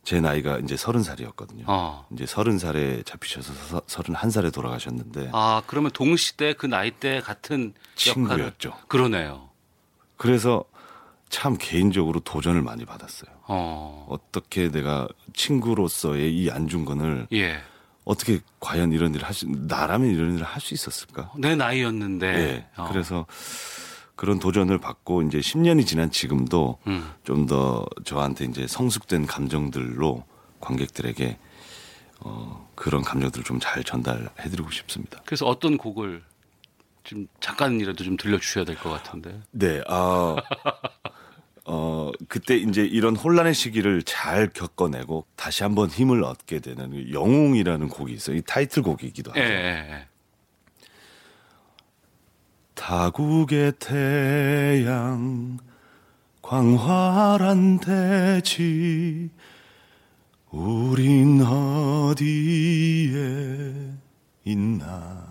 제 나이가 이제 서른 살이었거든요. 어. 이제 서른 살에 잡히셔서 서른 한 살에 돌아가셨는데. 아 그러면 동시대 그 나이 때 같은 친구였죠. 역할을... 그러네요. 그래서 참 개인적으로 도전을 많이 받았어요. 어. 떻게 내가 친구로서의 이 안중근을 예. 어떻게 과연 이런 일을 할 수, 나라면 이런 일을 할 수 있었을까? 내 나이였는데. 예. 어. 그래서 그런 도전을 받고 이제 10년이 지난 지금도 음. 좀더 저한테 이제 성숙된 감정들로 관객들에게 어, 그런 감정들을 좀 잘 전달해드리고 싶습니다. 그래서 어떤 곡을 좀 잠깐이라도 좀 들려주셔야 될 것 같은데. 네, 아, 어, 그때 이제 이런 혼란의 시기를 잘 겪어내고 다시 한번 힘을 얻게 되는 영웅이라는 곡이 있어요. 이 타이틀곡이기도 하죠. 예, 예, 예. 타국의 태양 광활한 대지 우린 어디에 있나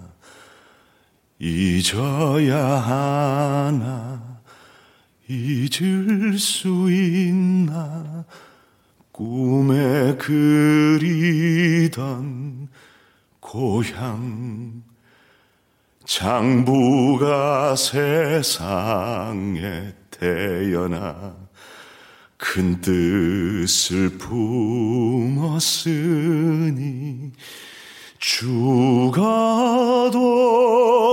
잊어야 하나 잊을 수 있나? 꿈에 그리던 고향 장부가 세상에 태어나 큰 뜻을 품었으니 죽어도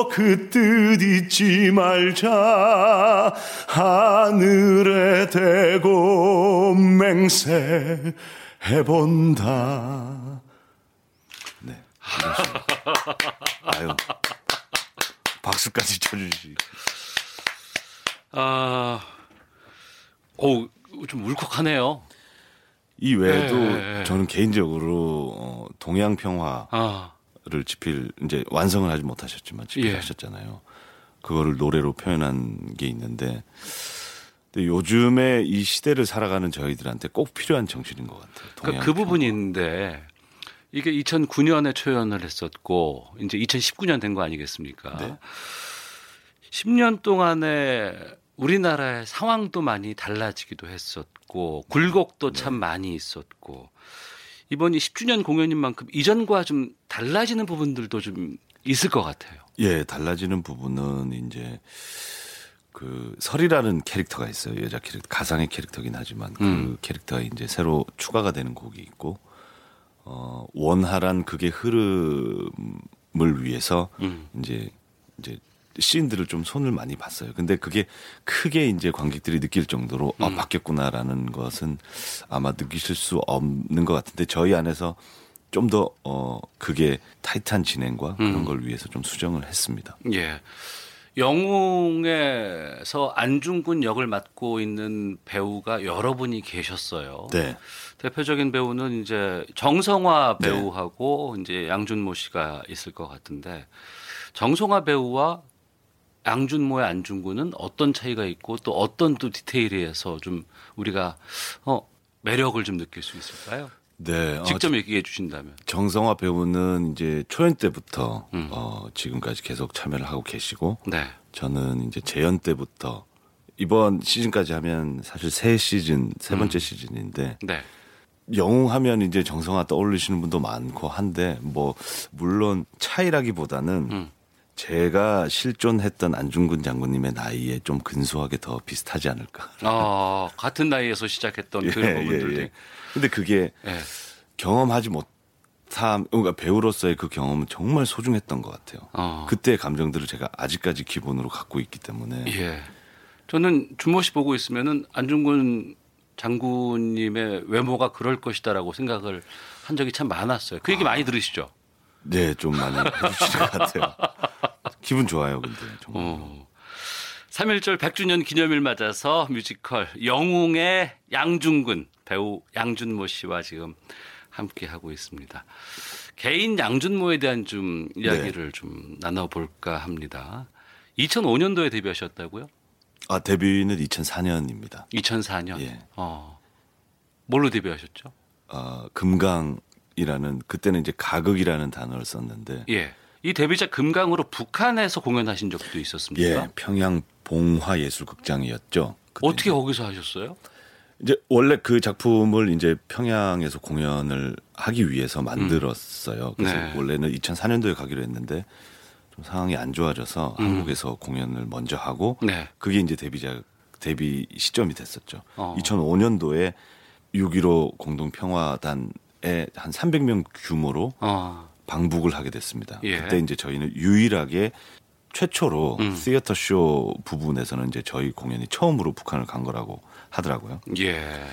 그 뜻 잊지 말자 하늘에 대고 맹세 해본다 네 아유 박수까지 쳐주시. 아, 오, 좀 울컥하네요. 이 외에도 네. 저는 개인적으로 어, 동양 평화를 아. 집필 이제 완성을 하지 못하셨지만 집필하셨잖아요. 예. 그거를 노래로 표현한 게 있는데 근데 요즘에 이 시대를 살아가는 저희들한테 꼭 필요한 정신인 것 같아요. 그러니까 그 부분이 있는데 이게 2009년에 초연을 했었고 이제 2019년 된 거 아니겠습니까? 네. 10년 동안에 우리나라의 상황도 많이 달라지기도 했었고 굴곡도 네. 참 많이 있었고 이번 이 10주년 공연인 만큼 이전과 좀 달라지는 부분들도 좀 있을 것 같아요. 예, 달라지는 부분은 이제 그 설이라는 캐릭터가 있어요. 여자 캐릭터, 가상의 캐릭터긴 하지만 그 음. 캐릭터가 이제 새로 추가가 되는 곡이 있고 어, 원활한 그게 흐름을 위해서 음. 이제 이제 시인들을 좀 손을 많이 봤어요. 근데 그게 크게 이제 관객들이 느낄 정도로 어, 음. 어, 바뀌었구나라는 것은 아마 느끼실 수 없는 것 같은데 저희 안에서 좀 더 어, 그게 타이트한 진행과 그런 음. 걸 위해서 좀 수정을 했습니다. 예. 영웅에서 안중근 역을 맡고 있는 배우가 여러분이 계셨어요. 네. 대표적인 배우는 이제 정성화 네. 배우하고 네. 이제 양준모 씨가 있을 것 같은데 정성화 배우와 양준모의 안중근은 어떤 차이가 있고 또 어떤 또 디테일에서 좀 우리가 어 매력을 좀 느낄 수 있을까요? 네. 어, 직접 어, 얘기해 주신다면. 정성화 배우는 이제 초연 때부터 음. 어, 지금까지 계속 참여를 하고 계시고 네. 저는 이제 재연 때부터 이번 시즌까지 하면 사실 새 시즌 세 번째 음. 시즌인데 네. 영웅 하면 이제 정성화 떠올리시는 분도 많고 한데 뭐 물론 차이라기보다는 음. 제가 실존했던 안중근 장군님의 나이에 좀 근소하게 더 비슷하지 않을까. 아, 같은 나이에서 시작했던 <laughs> 예, 그런 부분들. 예, 예. 근데 그게 예. 경험하지 못함, 그러니까 배우로서의 그 경험은 정말 소중했던 것 같아요. 어. 그때의 감정들을 제가 아직까지 기본으로 갖고 있기 때문에. 예. 저는 준모 씨 보고 있으면은 안중근 장군님의 외모가 그럴 것이다라고 생각을 한 적이 참 많았어요. 그 얘기 아. 많이 들으시죠? 네, 좀 많이 해주신 것 같아요. 기분 좋아요, 근데 정말. 어. 3.1절 100주년 기념일 맞아서 뮤지컬 영웅의 양중근 배우 양준모 씨와 지금 함께 하고 있습니다. 개인 양준모에 대한 좀 이야기를 네. 좀 나눠볼까 합니다. 2005년도에 데뷔하셨다고요? 아 데뷔는 2004년입니다. 2004년. 예. 어. 뭘로 데뷔하셨죠? 어, 금강 이라는 그때는 이제 가극이라는 단어를 썼는데. 예. 이 데뷔작 금강으로 북한에서 공연하신 적도 있었습니까? 예, 평양 봉화 예술극장이었죠. 어떻게 거기서 하셨어요? 이제 원래 그 작품을 이제 평양에서 공연을 하기 위해서 만들었어요. 음. 그래서 네. 원래는 2004년도에 가기로 했는데 좀 상황이 안 좋아져서 음. 한국에서 공연을 먼저 하고 네. 그게 이제 데뷔작 데뷔 시점이 됐었죠. 어. 2005년도에 6.15 공동평화단에 한 300명 규모로 어. 방북을 하게 됐습니다. 예. 그때 이제 저희는 유일하게 최초로 음. 시어터 쇼 부분에서는 이제 저희 공연이 처음으로 북한을 간 거라고 하더라고요. 예.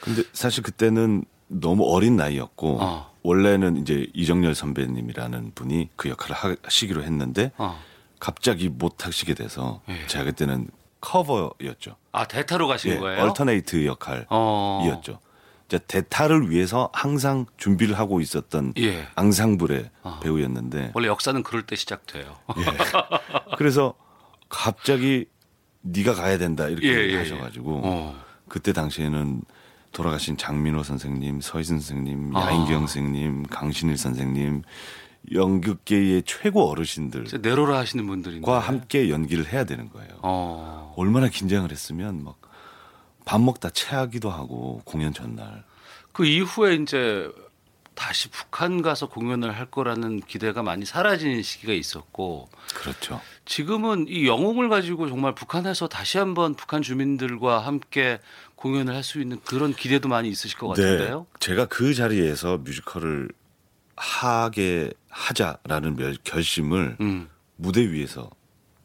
근데 사실 그때는 너무 어린 나이였고 어. 원래는 이제 이정열 선배님이라는 분이 그 역할을 하시기로 했는데 어. 갑자기 못 하시게 돼서 예. 제가 그때는 커버였죠. 아 대타로 가신 예, 거예요? 얼터네이트 역할이었죠. 어. 이제 대타를 위해서 항상 준비를 하고 있었던 예. 앙상블의 어. 배우였는데 원래 역사는 그럴 때 시작돼요. 예. 그래서 갑자기 네가 가야 된다 이렇게 예, 예, 예. 하셔가지고 어. 그때 당시에는 돌아가신 장민호 선생님, 서희선 선생님, 아. 야인경 선생님, 강신일 선생님 연극계의 최고 어르신들 내로라 하시는 분들과 함께 연기를 해야 되는 거예요. 어. 얼마나 긴장을 했으면 막 밥 먹다 체하기도 하고 공연 전날. 그 이후에 이제 다시 북한 가서 공연을 할 거라는 기대가 많이 사라지는 시기가 있었고 그렇죠. 지금은 이 영웅을 가지고 정말 북한에서 다시 한번 북한 주민들과 함께 공연을 할 수 있는 그런 기대도 많이 있으실 것 네. 같은데요. 네. 제가 그 자리에서 뮤지컬을 하게 하자라는 결심을 음. 무대 위에서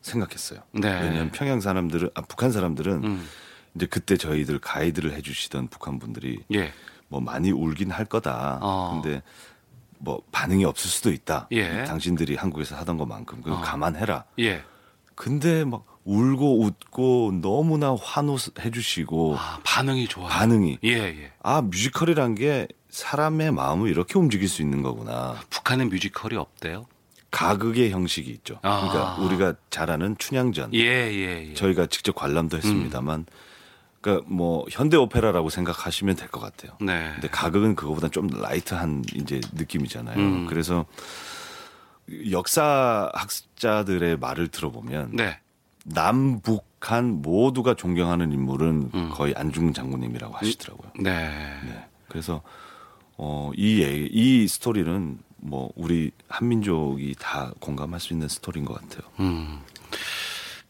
생각했어요. 네. 왜냐하면 평양 사람들은 아, 북한 사람들은 음. 이제 그때 저희들 가이드를 해주시던 북한 분들이 예. 뭐 많이 울긴 할 거다. 어. 근데 뭐 반응이 없을 수도 있다. 예. 당신들이 한국에서 하던 것만큼 그거 어. 감안해라. 예. 근데 막 울고 웃고 너무나 환호해 주시고 아, 반응이 좋아요. 반응이. 예, 예. 아, 뮤지컬이란 게 사람의 마음을 이렇게 움직일 수 있는 거구나. 북한은 뮤지컬이 없대요? 가극의 형식이 있죠. 아. 그러니까 우리가 잘 아는 춘향전. 예, 예, 예. 저희가 직접 관람도 했습니다만 음. 그러니까 뭐 현대 오페라라고 생각하시면 될 것 같아요. 네. 근데 가극은 그거보다 좀 light한 이제 느낌이잖아요. 음. 그래서 역사 학자들의 말을 들어보면 네. 남북한 모두가 존경하는 인물은 음. 거의 안중근 장군님이라고 하시더라고요. 네. 네. 그래서 어, 이, 이 스토리는 뭐 우리 한민족이 다 공감할 수 있는 스토리인 것 같아요. 음.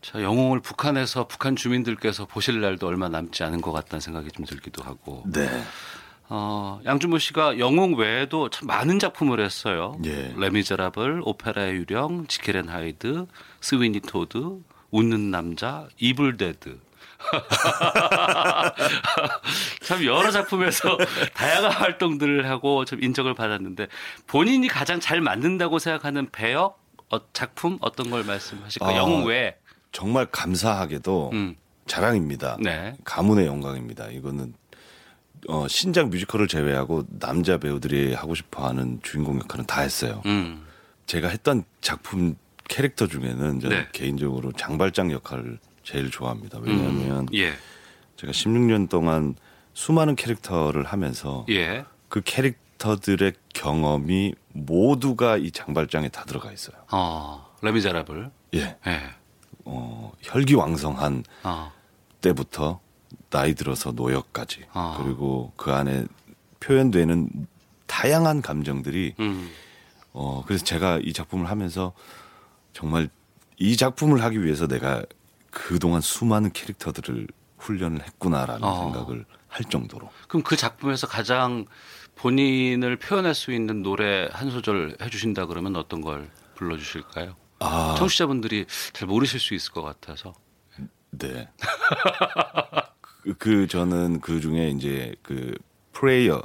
자, 영웅을 북한에서 북한 주민들께서 보실 날도 얼마 남지 않은 것 같다는 생각이 좀 들기도 하고. 네. 어, 양준모 씨가 영웅 외에도 참 많은 작품을 했어요. 예. 레미제라블, 오페라의 유령, 지킬 앤 하이드, 스위니 토드, 웃는 남자, 이블데드. <laughs> 참 여러 작품에서 <laughs> 다양한 활동들을 하고 좀 인정을 받았는데 본인이 가장 잘 만든다고 생각하는 배역 어, 작품 어떤 걸 말씀하실까요? 아, 영웅 외 정말 감사하게도 음. 자랑입니다. 네. 가문의 영광입니다. 이거는 어, 신작 뮤지컬을 제외하고 남자 배우들이 하고 싶어하는 주인공 역할은 다 했어요. 음. 제가 했던 작품 캐릭터 중에는 저는 네. 개인적으로 장발장 역할을 제일 좋아합니다. 왜냐하면 음. 예. 제가 16년 동안 수많은 캐릭터를 하면서 예. 그 캐릭터들의 경험이 모두가 이 장발장에 다 들어가 있어요. 어, 레미제라블. 예. 예. 어, 혈기왕성한 어. 때부터 나이 들어서 노역까지 어. 그리고 그 안에 표현되는 다양한 감정들이 음. 어 그래서 제가 이 작품을 하면서 정말 이 작품을 하기 위해서 내가 그동안 수많은 캐릭터들을 훈련을 했구나라는 어. 생각을 할 정도로. 그럼 그 작품에서 가장 본인을 표현할 수 있는 노래 한 소절 해주신다 그러면 어떤 걸 불러주실까요? 아. 청취자분들이 잘 모르실 수 있을 것 같아서. 네. 그, 그, 저는 그 중에 이제 그 프레이어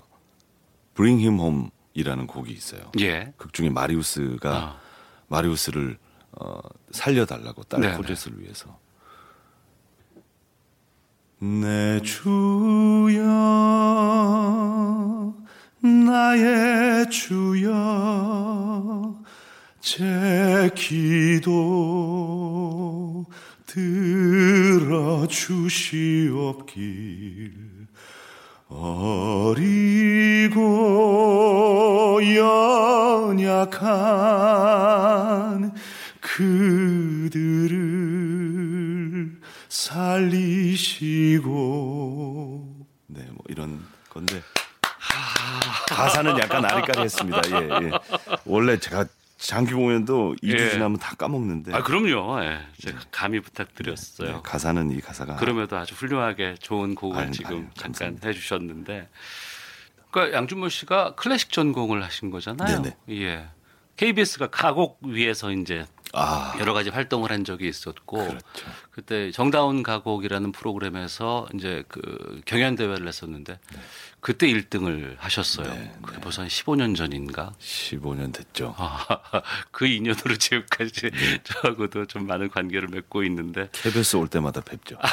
Bring Him Home이라는 곡이 있어요. 예. 극 중에 마리우스가 아. 마리우스를 어, 살려달라고 딸 네네. 코젯을 위해서 내 주여 나의 주여 제 기도 들어주시옵길 어리고 연약한 그들을 살리시고 네 뭐 이런 건데 가사는 약간 아리까리 했습니다. 예, 예. 원래 제가 장기 공연도 2주 예. 지나면 다 까먹는데. 아 그럼요. 예. 제가 감히 부탁드렸어요. 네, 가사는 이 가사가. 그럼에도 아주 훌륭하게 좋은 곡을 아유, 지금 아유, 잠깐 감사합니다. 해주셨는데. 그러니까 양준모 씨가 클래식 전공을 하신 거잖아요. 네네. 예. KBS가 가곡 위에서 이제 아. 여러 가지 활동을 한 적이 있었고 그렇죠. 그때 정다운 가곡이라는 프로그램에서 이제 그 경연 대회를 했었는데 네. 그때 1등을 하셨어요. 네, 그게 네. 벌써 한 15년 전인가? 15년 됐죠. 아, <laughs> 그 인연으로 지금까지 네. <laughs> 저하고도 좀 많은 관계를 맺고 있는데 KBS 올 때마다 뵙죠. <laughs>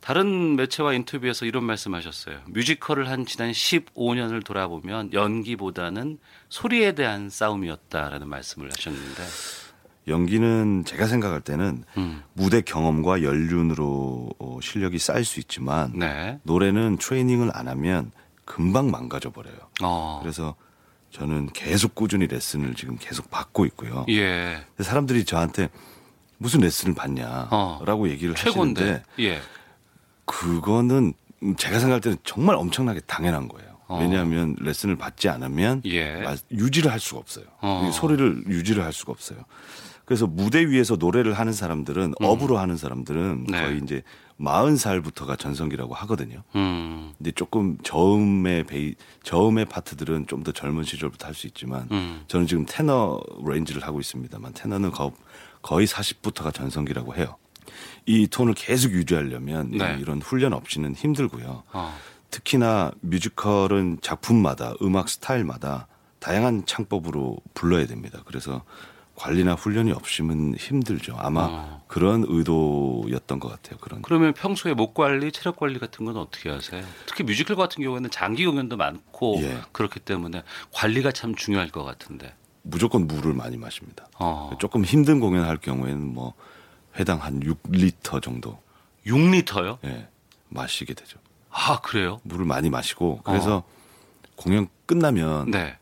다른 매체와 인터뷰에서 이런 말씀 하셨어요. 뮤지컬을 한 지난 15년을 돌아보면 연기보다는 소리에 대한 싸움이었다라는 말씀을 하셨는데 연기는 제가 생각할 때는 음. 무대 경험과 연륜으로 어, 실력이 쌓일 수 있지만 네. 노래는 트레이닝을 안 하면 금방 망가져 버려요. 어. 그래서 저는 계속 꾸준히 레슨을 지금 계속 받고 있고요. 예. 사람들이 저한테 무슨 레슨을 받냐라고 어. 얘기를 최고인데 하시는데 예. 그거는 제가 생각할 때는 정말 엄청나게 당연한 거예요. 어. 왜냐하면 레슨을 받지 않으면 예. 유지를 할 수가 없어요. 어. 소리를 유지를 할 수가 없어요. 그래서 무대 위에서 노래를 하는 사람들은 음. 업으로 하는 사람들은 네. 거의 이제 마흔 살부터가 전성기라고 하거든요. 음. 근데 조금 저음의 베이 저음의 파트들은 좀 더 젊은 시절부터 할 수 있지만 음. 저는 지금 테너 range를 하고 있습니다만 테너는 거의 40부터가 전성기라고 해요. 이 톤을 계속 유지하려면 네. 이런 훈련 없이는 힘들고요. 어. 특히나 뮤지컬은 작품마다 음악 스타일마다 다양한 창법으로 불러야 됩니다. 그래서 관리나 훈련이 없으면 힘들죠. 아마 어. 그런 의도였던 것 같아요. 그런. 그러면 평소에 목 관리, 체력 관리 같은 건 어떻게 하세요? 특히 뮤지컬 같은 경우에는 장기 공연도 많고 예. 그렇기 때문에 관리가 참 중요할 것 같은데. 무조건 물을 많이 마십니다. 어. 조금 힘든 공연할 경우에는 뭐 해당 한 6리터 정도. 6리터요? 예. 마시게 되죠. 아, 그래요? 물을 많이 마시고 그래서 어. 공연 끝나면 네.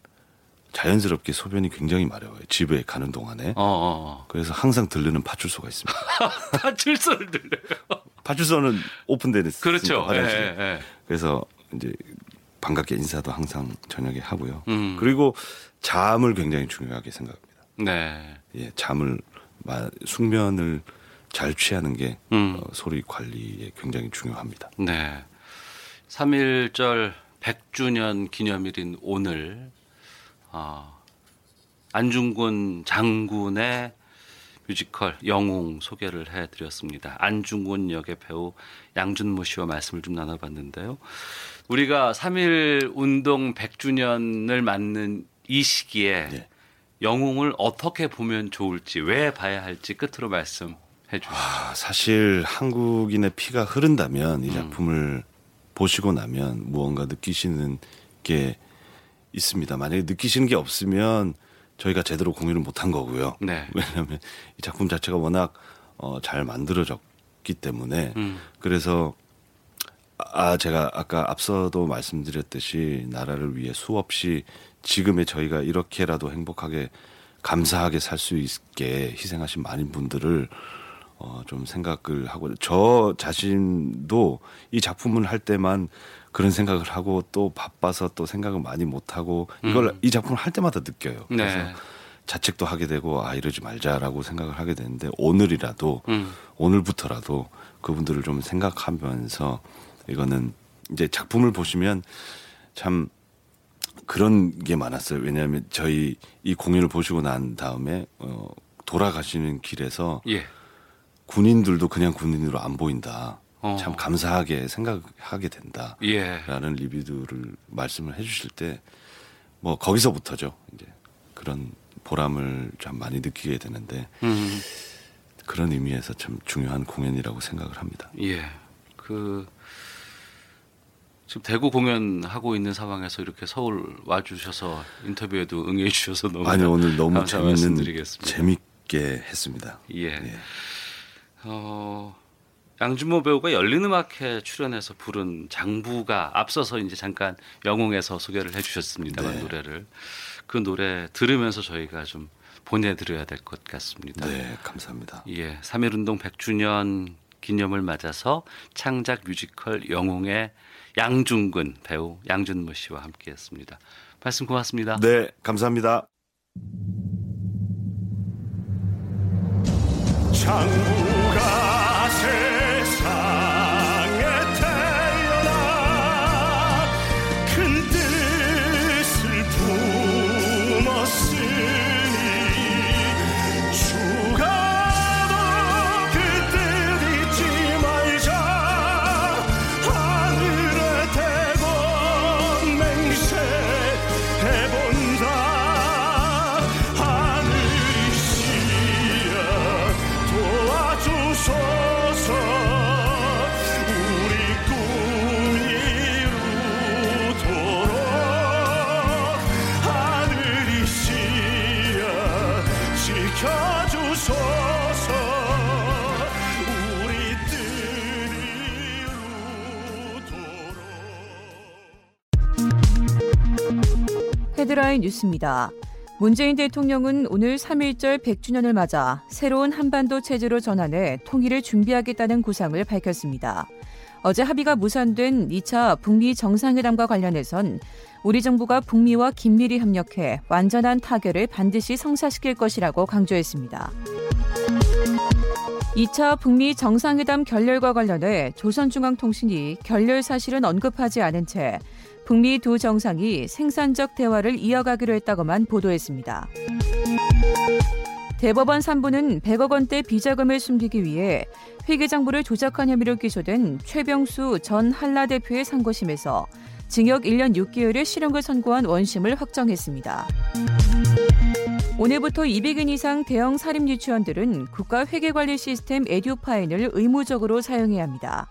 자연스럽게 소변이 굉장히 마려워요. 집에 가는 동안에. 어, 어, 어. 그래서 항상 들르는 파출소가 있습니다. <laughs> 파출소를 들려요? 파출소는 오픈되는 그렇죠. 화장실. 예, 예. 그래서 이제 반갑게 인사도 항상 저녁에 하고요. 음. 그리고 잠을 굉장히 중요하게 생각합니다. 네. 예, 잠을 숙면을 잘 취하는 게 음. 어, 소리 관리에 굉장히 중요합니다. 네. 3.1절 100주년 기념일인 오늘 어, 안중근 장군의 뮤지컬 영웅 소개를 해드렸습니다. 안중근 역의 배우 양준모 씨와 말씀을 좀 나눠봤는데요. 우리가 3.1 운동 100주년을 맞는 이 시기에 네. 영웅을 어떻게 보면 좋을지 왜 봐야 할지 끝으로 말씀해 주시죠. 아, 사실 한국인의 피가 흐른다면 이 음. 작품을 음. 보시고 나면 무언가 느끼시는 게 있습니다. 만약에 느끼시는 게 없으면 저희가 제대로 공유를 못한 거고요. 네. <laughs> 왜냐하면 이 작품 자체가 워낙 어, 잘 만들어졌기 때문에 음. 그래서 아 제가 아까 앞서도 말씀드렸듯이 나라를 위해 수없이 지금의 저희가 이렇게라도 행복하게 감사하게 살 수 있게 희생하신 많은 분들을 어, 좀 생각을 하고 저 자신도 이 작품을 할 때만 그런 생각을 하고 또 바빠서 또 생각을 많이 못 하고 이걸 음. 이 작품을 할 때마다 느껴요. 네. 그래서 네. 자책도 하게 되고 아 이러지 말자라고 생각을 하게 되는데 오늘이라도 음. 오늘부터라도 그분들을 좀 생각하면서 이거는 이제 작품을 보시면 참 그런 게 많았어요. 왜냐하면 저희 이 공연을 보시고 난 다음에 어 돌아가시는 길에서 예. 군인들도 그냥 군인으로 안 보인다. 어. 참 감사하게 생각하게 된다. 예. 라는 리뷰들을 말씀을 해주실 때 뭐 거기서부터죠. 이제 그런 보람을 참 많이 느끼게 되는데 음. 그런 의미에서 참 중요한 공연이라고 생각을 합니다. 예. 그 지금 대구 공연하고 있는 상황에서 이렇게 서울 와주셔서 인터뷰에도 응해 주셔서 너무 아니 오늘 너무 재밌는 재밌게 했습니다. 예. 예. 어, 양준모 배우가 열린음악회 출연해서 부른 장부가 앞서서 이제 잠깐 영웅에서 소개를 해주셨습니다만 네. 노래를 그 노래 들으면서 저희가 좀 보내드려야 될 것 같습니다. 네, 감사합니다. 예, 3.1운동 100주년 기념을 맞아서 창작 뮤지컬 영웅의 양중근 배우 양준모 씨와 함께했습니다. 말씀 고맙습니다. 네, 감사합니다. 장부 헤드라인 뉴스입니다. 문재인 대통령은 오늘 3.1절 100주년을 맞아 새로운 한반도 체제로 전환해 통일을 준비하겠다는 구상을 밝혔습니다. 어제 합의가 무산된 2차 북미 정상회담과 관련해선 우리 정부가 북미와 긴밀히 협력해 완전한 타결을 반드시 성사시킬 것이라고 강조했습니다. 2차 북미 정상회담 결렬과 관련해 조선중앙통신이 결렬 사실은 언급하지 않은 채 북미 두 정상이 생산적 대화를 이어가기로 했다고만 보도했습니다. 대법원 3부는 100억 원대 비자금을 숨기기 위해 회계장부를 조작한 혐의로 기소된 최병수 전 한라 대표의 상고심에서 징역 1년 6개월의 실형을 선고한 원심을 확정했습니다. 오늘부터 200인 이상 대형 사립 유치원들은 국가 회계관리 시스템 에듀파인을 의무적으로 사용해야 합니다.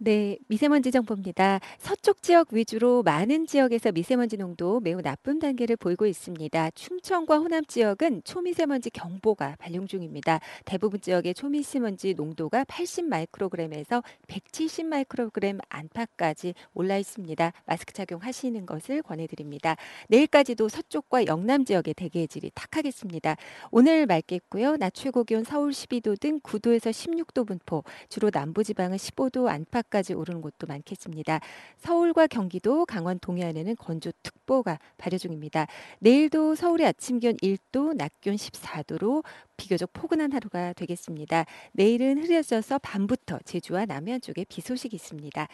네, 미세먼지 정보입니다. 서쪽 지역 위주로 많은 지역에서 미세먼지 농도 매우 나쁨 단계를 보이고 있습니다. 충청과 호남 지역은 초미세먼지 경보가 발령 중입니다. 대부분 지역의 초미세먼지 농도가 80 마이크로그램에서 170 마이크로그램 안팎까지 올라 있습니다. 마스크 착용하시는 것을 권해드립니다. 내일까지도 서쪽과 영남 지역의 대기의 질이 탁하겠습니다. 오늘 맑겠고요. 낮 최고 기온 서울 12도 등 9도에서 16도 분포, 주로 남부 지방은 15도 안팎 까지 오르는 곳도 많겠습니다. 서울과 경기도, 강원 동해안에는 건조특보가 발효 중입니다. 내일도 서울의 아침 기온 1도, 낮 기온 14도로 비교적 포근한 하루가 되겠습니다. 내일은 흐려져서 밤부터 제주와 남해안 쪽에 비 소식이 있습니다.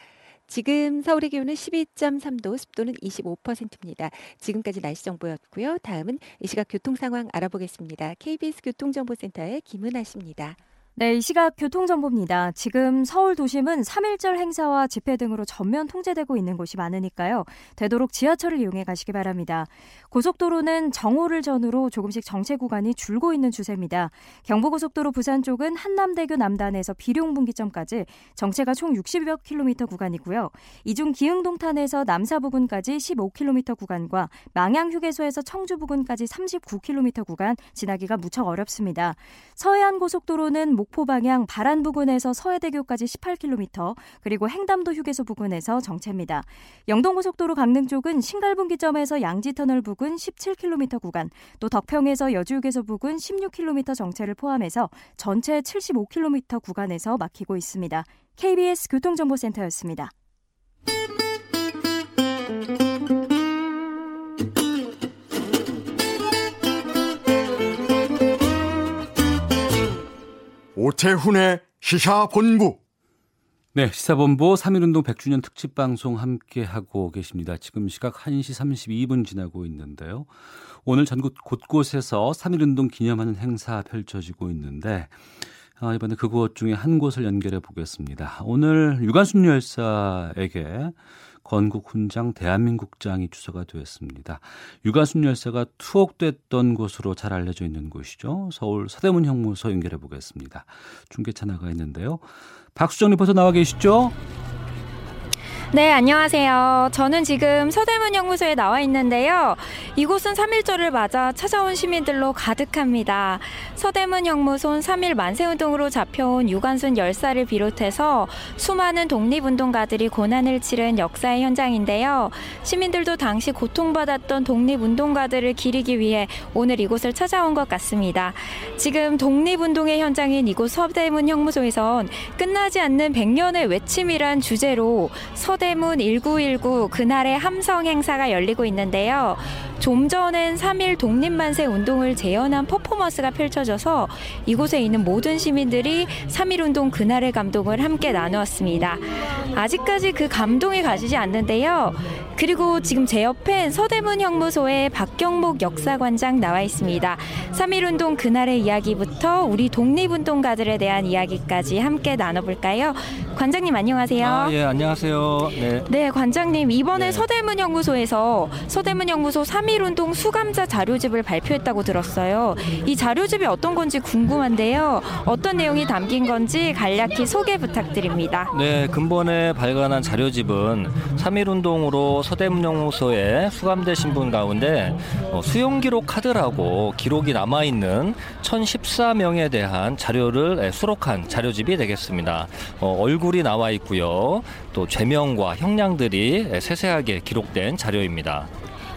지금 서울의 기온은 12.3도, 습도는 25%입니다. 지금까지 날씨 정보였고요. 다음은 이 시각 교통 상황 알아보겠습니다. KBS 교통정보센터의 김은아 씨입니다. 네, 이 시각 교통정보입니다. 지금 서울 도심은 3.1절 행사와 집회 등으로 전면 통제되고 있는 곳이 많으니까요. 되도록 지하철을 이용해 가시기 바랍니다. 고속도로는 정오를 전후로 조금씩 정체 구간이 줄고 있는 추세입니다. 경부고속도로 부산 쪽은 한남대교 남단에서 비룡 분기점까지 정체가 총 60여 킬로미터 구간이고요. 이중 기흥동탄에서 남사 부근까지 15킬로미터 구간과 망양 휴게소에서 청주 부근까지 39킬로미터 구간 지나기가 무척 어렵습니다. 서해안 고속도로는 목포 방향 바란 부근에서 서해대교까지 18km, 그리고 행담도 휴게소 부근에서 정체입니다. 영동고속도로 강릉 쪽은 신갈분기점에서 양지터널 부근 17km 구간, 또 덕평에서 여주휴게소 부근 16km 정체를 포함해서 전체 75km 구간에서 막히고 있습니다. KBS 교통정보센터였습니다. 오태훈의 시사본부. 네, 시사본부 3.1운동 100주년 특집 방송 함께하고 계십니다. 지금 시각 1시 32분 지나고 있는데요. 오늘 전국 곳곳에서 3.1운동 기념하는 행사 펼쳐지고 있는데, 아, 이번에 그곳 중에 한 곳을 연결해 보겠습니다. 오늘 유관순 열사에게 건국 훈장 대한민국장이 주소가 되었습니다. 유가순 열사가 투옥됐던 곳으로 잘 알려져 있는 곳이죠. 서울 서대문 형무소 연결해 보겠습니다. 중계차 나가 있는데요. 박수정 리포터 나와 계시죠? 네, 안녕하세요. 저는 지금 서대문 연구소에 나와 있는데요. 이곳은 3.1절을 맞아 찾아온 시민들로 가득합니다. 서대문 형무소는 3.1 만세운동으로 잡혀온 유관순 열사를 비롯해서 수많은 독립운동가들이 고난을 치른 역사의 현장인데요. 시민들도 당시 고통받았던 독립운동가들을 기리기 위해 오늘 이곳을 찾아온 것 같습니다. 지금 독립운동의 현장인 이곳 서대문 형무소에선 끝나지 않는 100년의 외침이란 주제로 서대 서대문 1919 그날의 함성 행사가 열리고 있는데요. 좀 전엔 3일 독립만세 운동을 재현한 퍼포먼스가 펼쳐져서 이곳에 있는 모든 시민들이 3일 운동 그날의 감동을 함께 나누었습니다. 아직까지 그 감동이 가시지 않는데요. 그리고 지금 제 옆엔 서대문 형무소에 박경목 역사관장 나와 있습니다. 3일 운동 그날의 이야기부터 우리 독립운동가들에 대한 이야기까지 함께 나눠볼까요? 관장님 안녕하세요. 아, 예, 안녕하세요. 네. 네, 관장님 이번에 네. 서대문 형무소에서 서대문 형무소 3일 운동 수감자 자료집을 발표했다고 들었어요. 이 자료집이 어떤 건지 궁금한데요. 어떤 내용이 담긴 건지 간략히 소개 부탁드립니다. 네, 근본에 발간한 자료집은 3일 운동으로 서대문 형무소에 수감되신 분 가운데 어, 수용 기록 카드라고 기록이 남아 있는 1,014명에 대한 자료를 수록한 자료집이 되겠습니다. 어, 얼굴이 나와 있고요. 또 죄명과 형량들이 세세하게 기록된 자료입니다.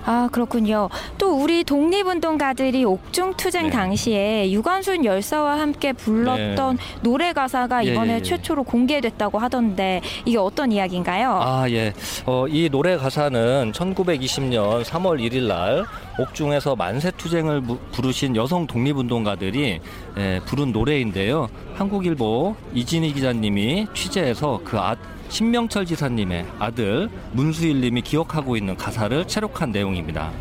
아 그렇군요. 또 우리 독립운동가들이 옥중 투쟁 네. 당시에 유관순 열사와 함께 불렀던 네. 노래 가사가 예, 이번에 예, 예. 최초로 공개됐다고 하던데 이게 어떤 이야기인가요? 아 예. 어, 이 노래 가사는 1920년 3월 1일 날 옥중에서 만세 투쟁을 부르신 여성 독립운동가들이 예, 부른 노래인데요. 한국일보 이진희 기자님이 취재해서 그 아, 신명철 지사님의 아들 문수일 님이 기억하고 있는 가사를 체록한 내용입니다.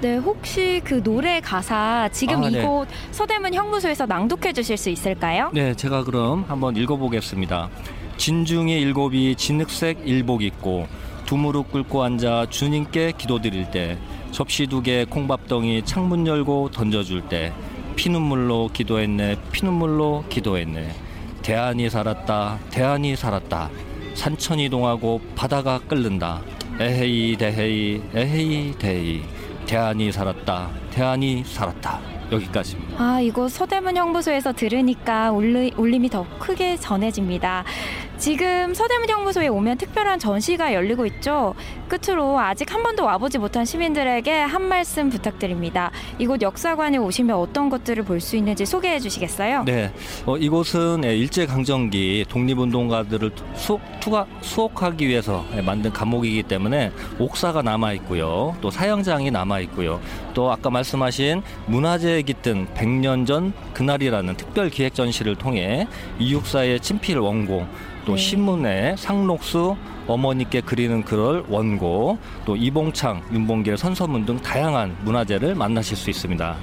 네, 혹시 그 노래 가사 지금 아, 네. 이곳 서대문 형무소에서 낭독해 주실 수 있을까요? 네, 제가 그럼 한번 읽어보겠습니다. 진중의 일곱이 진흙색 일복 입고 두 무릎 꿇고 앉아 주님께 기도드릴 때 접시 두 개 콩밥덩이 창문 열고 던져줄 때 피눈물로 기도했네 피눈물로 기도했네 대안이 살았다 대안이 살았다 산천 이 동하고 바다가 끓는다. 에헤이 대헤이 에헤이 대헤이 대안이 살았다. 대안이 살았다. 여기까지입니다. 아, 이거 서대문 형무소에서 들으니까 울리, 울림이 더 크게 전해집니다. 지금 서대문 형무소에 오면 특별한 전시가 열리고 있죠. 끝으로 아직 한 번도 와보지 못한 시민들에게 한 말씀 부탁드립니다. 이곳 역사관에 오시면 어떤 것들을 볼 수 있는지 소개해 주시겠어요? 네, 어, 이곳은 예, 일제 강점기 독립운동가들을 수, 투가, 수옥하기 위해서 예, 만든 감옥이기 때문에 옥사가 남아 있고요, 또 사형장이 남아 있고요, 또 아까 말씀하신 문화재에 깃든 100년 전 그날이라는 특별 기획 전시를 통해 이육사의 친필 원고 또 네. 신문에 상록수 어머니께 그리는 글을 원고, 또 이봉창, 윤봉길 선서문 등 다양한 문화재를 만나실 수 있습니다.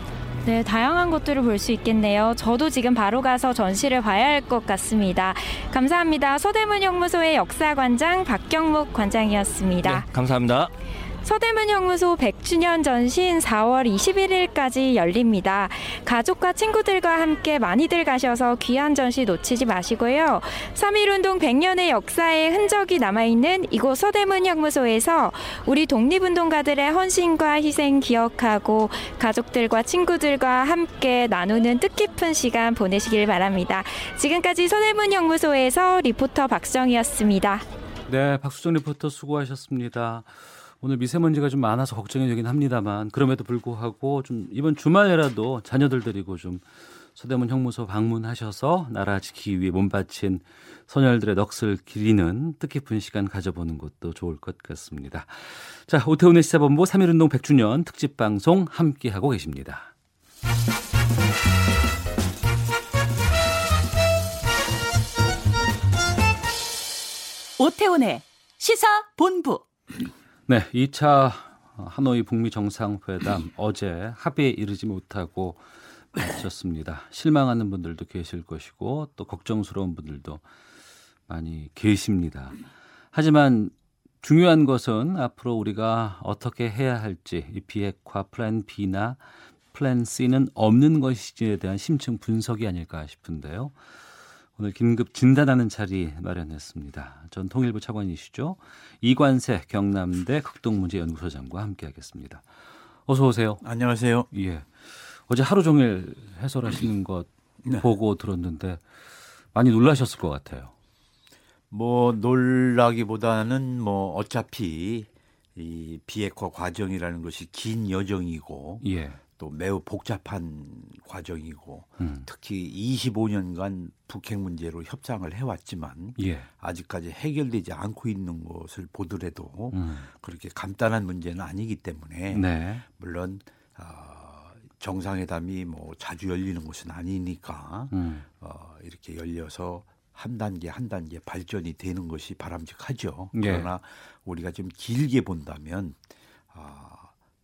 네, 다양한 것들을 볼 수 있겠네요. 저도 지금 바로 가서 전시를 봐야 할 것 같습니다. 감사합니다. 서대문 형무소의 역사관장 박경목 관장이었습니다. 네, 감사합니다. 서대문 형무소 100주년 전신 4월 21일까지 열립니다. 가족과 친구들과 함께 많이들 가셔서 귀한 전시 놓치지 마시고요. 3.1운동 100년의 역사의 흔적이 남아있는 이곳 서대문 형무소에서 우리 독립운동가들의 헌신과 희생 기억하고 가족들과 친구들과 함께 나누는 뜻깊은 시간 보내시길 바랍니다. 지금까지 서대문 형무소에서 리포터 박정희였습니다. 네, 박수정 리포터 수고하셨습니다. 오늘 미세먼지가 좀 많아서 걱정이 되긴 합니다만 그럼에도 불구하고 좀 이번 주말에라도 자녀들 데리고 좀 서대문 형무소 방문하셔서 나라 지키기 위해 몸바친 선열들의 넋을 기리는 뜻깊은 시간 가져보는 것도 좋을 것 같습니다. 자, 오태훈의 시사본부 3.1운동 100주년 특집 방송 함께하고 계십니다. 오태훈의 시사본부 네, 2차 하노이 북미 정상회담 <clears throat> 어제 합의에 이르지 못하고 마쳤습니다. 실망하는 분들도 계실 것이고 또 걱정스러운 분들도 많이 계십니다. 하지만 중요한 것은 앞으로 우리가 어떻게 해야 할지 이 비핵화 플랜 B나 플랜 C는 없는 것인지에 대한 심층 분석이 아닐까 싶은데요. 오늘 긴급 진단하는 자리 마련했습니다. 전 통일부 차관이시죠. 이관세 경남대 극동문제연구소장과 함께하겠습니다. 어서 오세요. 안녕하세요. 예. 어제 하루 종일 해설하시는 <clears throat> 것 네. 보고 들었는데 많이 놀라셨을 것 같아요. 뭐 놀라기보다는 뭐 어차피 이 비핵화 과정이라는 것이 긴 여정이고 예. 또 매우 복잡한 과정이고 음. 특히 25년간 북핵 문제로 협상을 해왔지만 예. 아직까지 해결되지 않고 있는 것을 보더라도 음. 그렇게 간단한 문제는 아니기 때문에 네. 물론 어, 정상회담이 뭐 자주 열리는 곳은 아니니까 음. 어, 이렇게 열려서 한 단계 한 단계 발전이 되는 것이 바람직하죠. 예. 그러나 우리가 좀 길게 본다면 어,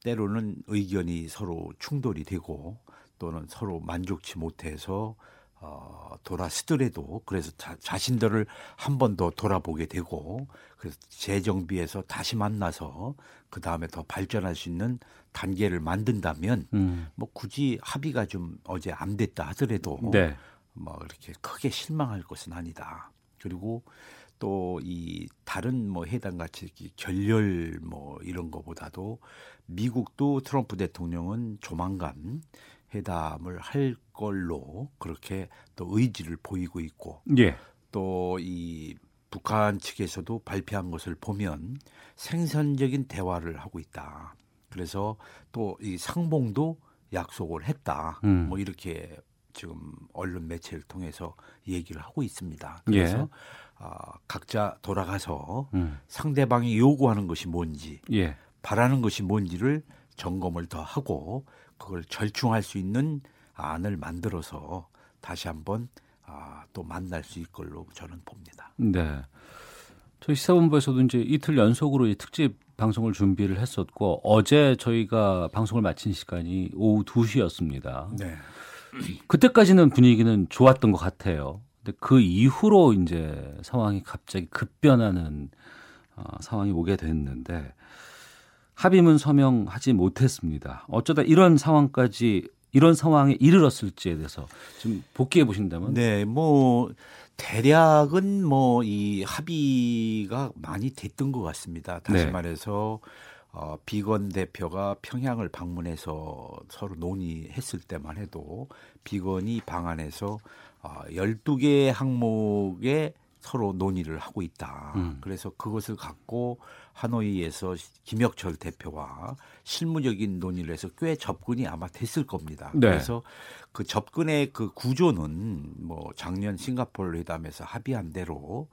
때로는 의견이 서로 충돌이 되고 또는 서로 만족치 못해서 어, 돌아서더라도 그래서 자, 자신들을 한 번 더 돌아보게 되고 그래서 재정비해서 다시 만나서 그 다음에 더 발전할 수 있는 단계를 만든다면 음. 뭐 굳이 합의가 좀 어제 안 됐다 하더라도 네. 뭐 이렇게 크게 실망할 것은 아니다. 그리고 또 이 다른 뭐 해당 같이 결렬 뭐 이런 거보다도 미국도 트럼프 대통령은 조만간 회담을 할 걸로 그렇게 또 의지를 보이고 있고 예. 또이 북한 측에서도 발표한 것을 보면 생산적인 대화를 하고 있다. 그래서 또 이 상봉도 약속을 했다. 음. 뭐 이렇게 지금 언론 매체를 통해서 얘기를 하고 있습니다. 그래서 예. 아, 각자 돌아가서 음. 상대방이 요구하는 것이 뭔지 예. 바라는 것이 뭔지를 점검을 더 하고 그걸 절충할 수 있는 안을 만들어서 다시 한번 아, 또 만날 수 있을 걸로 저는 봅니다. 네. 저희 시사본부에서도 이제 이틀 연속으로 이 특집 방송을 준비를 했었고 어제 저희가 방송을 마친 시간이 오후 2시였습니다. 네. 그때까지는 분위기는 좋았던 것 같아요. 근데 그 이후로 이제 상황이 갑자기 급변하는 어, 상황이 오게 됐는데 합의문 서명하지 못했습니다. 어쩌다 이런 상황까지 이런 상황에 이르렀을지에 대해서 좀 복귀해 보신다면 네, 뭐 대략은 뭐 이 합의가 많이 됐던 것 같습니다. 다시 네. 말해서 어, 비건 대표가 평양을 방문해서 서로 논의했을 때만 해도 비건이 방안에서 어, 12개 항목에 서로 논의를 하고 있다. 음. 그래서 그것을 갖고 하노이에서 김혁철 대표와 실무적인 논의를 해서 꽤 접근이 아마 됐을 겁니다. 네. 그래서 그 접근의 그 구조는 뭐 작년 싱가포르 회담에서 합의한 대로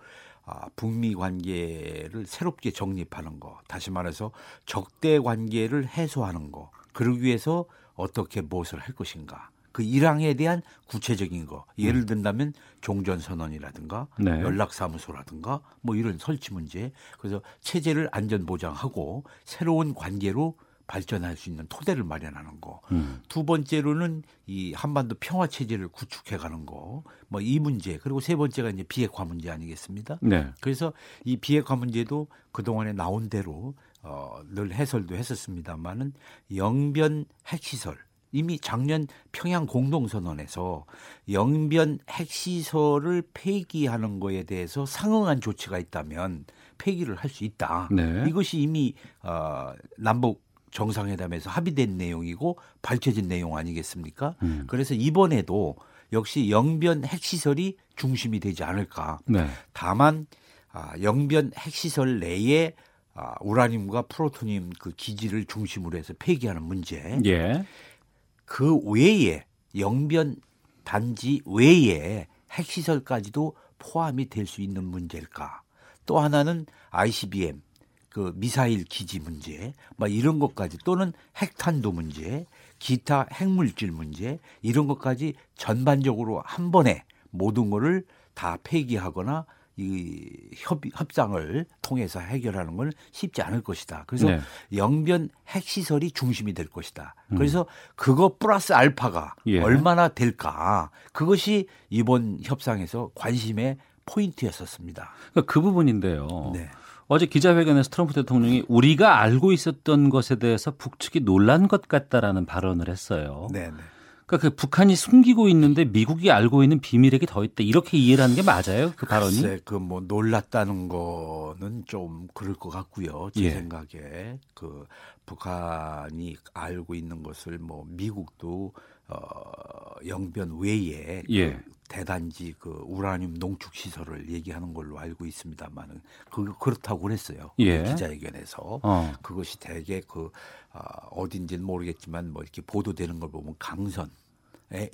아, 북미 관계를 새롭게 정립하는 거, 다시 말해서 적대 관계를 해소하는 거, 그러기 위해서 어떻게 무엇을 할 것인가. 그 일항에 대한 구체적인 거 예를 든다면 종전 선언이라든가 네. 연락 사무소라든가 뭐 이런 설치 문제 그래서 체제를 안전 보장하고 새로운 관계로 발전할 수 있는 토대를 마련하는 거. 음. 두 번째로는 이 한반도 평화 체제를 구축해 가는 거. 뭐 이 문제. 그리고 세 번째가 이제 비핵화 문제 아니겠습니까? 네. 그래서 이 비핵화 문제도 그동안에 나온 대로 어, 늘 해설도 했었습니다만은 영변 핵시설 이미 작년 평양 공동선언에서 영변 핵시설을 폐기하는 거에 대해서 상응한 조치가 있다면 폐기를 할 수 있다. 네. 이것이 이미 어, 남북 정상회담에서 합의된 내용이고 밝혀진 내용 아니겠습니까? 음. 그래서 이번에도 역시 영변 핵시설이 중심이 되지 않을까. 네. 다만 아, 영변 핵시설 내에 아, 우라늄과 프로토늄 그 기지를 중심으로 해서 폐기하는 문제. 예. 그 외에 영변 단지 외에 핵시설까지도 포함이 될 수 있는 문제일까? 또 하나는 ICBM 그 미사일 기지 문제, 막 이런 것까지 또는 핵탄두 문제, 기타 핵물질 문제 이런 것까지 전반적으로 한 번에 모든 거를 다 폐기하거나 이 협, 협상을 통해서 해결하는 건 쉽지 않을 것이다. 그래서 네. 영변 핵시설이 중심이 될 것이다. 음. 그래서 그거 플러스 알파가 예. 얼마나 될까. 그것이 이번 협상에서 관심의 포인트였었습니다. 그러니까 그 부분인데요. 네. 어제 기자회견에서 트럼프 대통령이 우리가 알고 있었던 것에 대해서 북측이 놀란 것 같다라는 발언을 했어요. 네. 네. 그러니까 그 북한이 숨기고 있는데 미국이 알고 있는 비밀에게 더 있다 이렇게 이해를 하는 게 맞아요? 그 발언이? 그뭐 놀랐다는 거는 좀 그럴 것 같고요. 제 예. 생각에 그 북한이 알고 있는 것을 뭐 미국도 어 영변 외에 예. 그 대단지 그 우라늄 농축 시설을 얘기하는 걸로 알고 있습니다만은 그 그렇다고 그랬어요. 예. 기자회견에서 어. 그것이 대개 그 어, 어딘지는 모르겠지만 뭐 이렇게 보도되는 걸 보면 강선에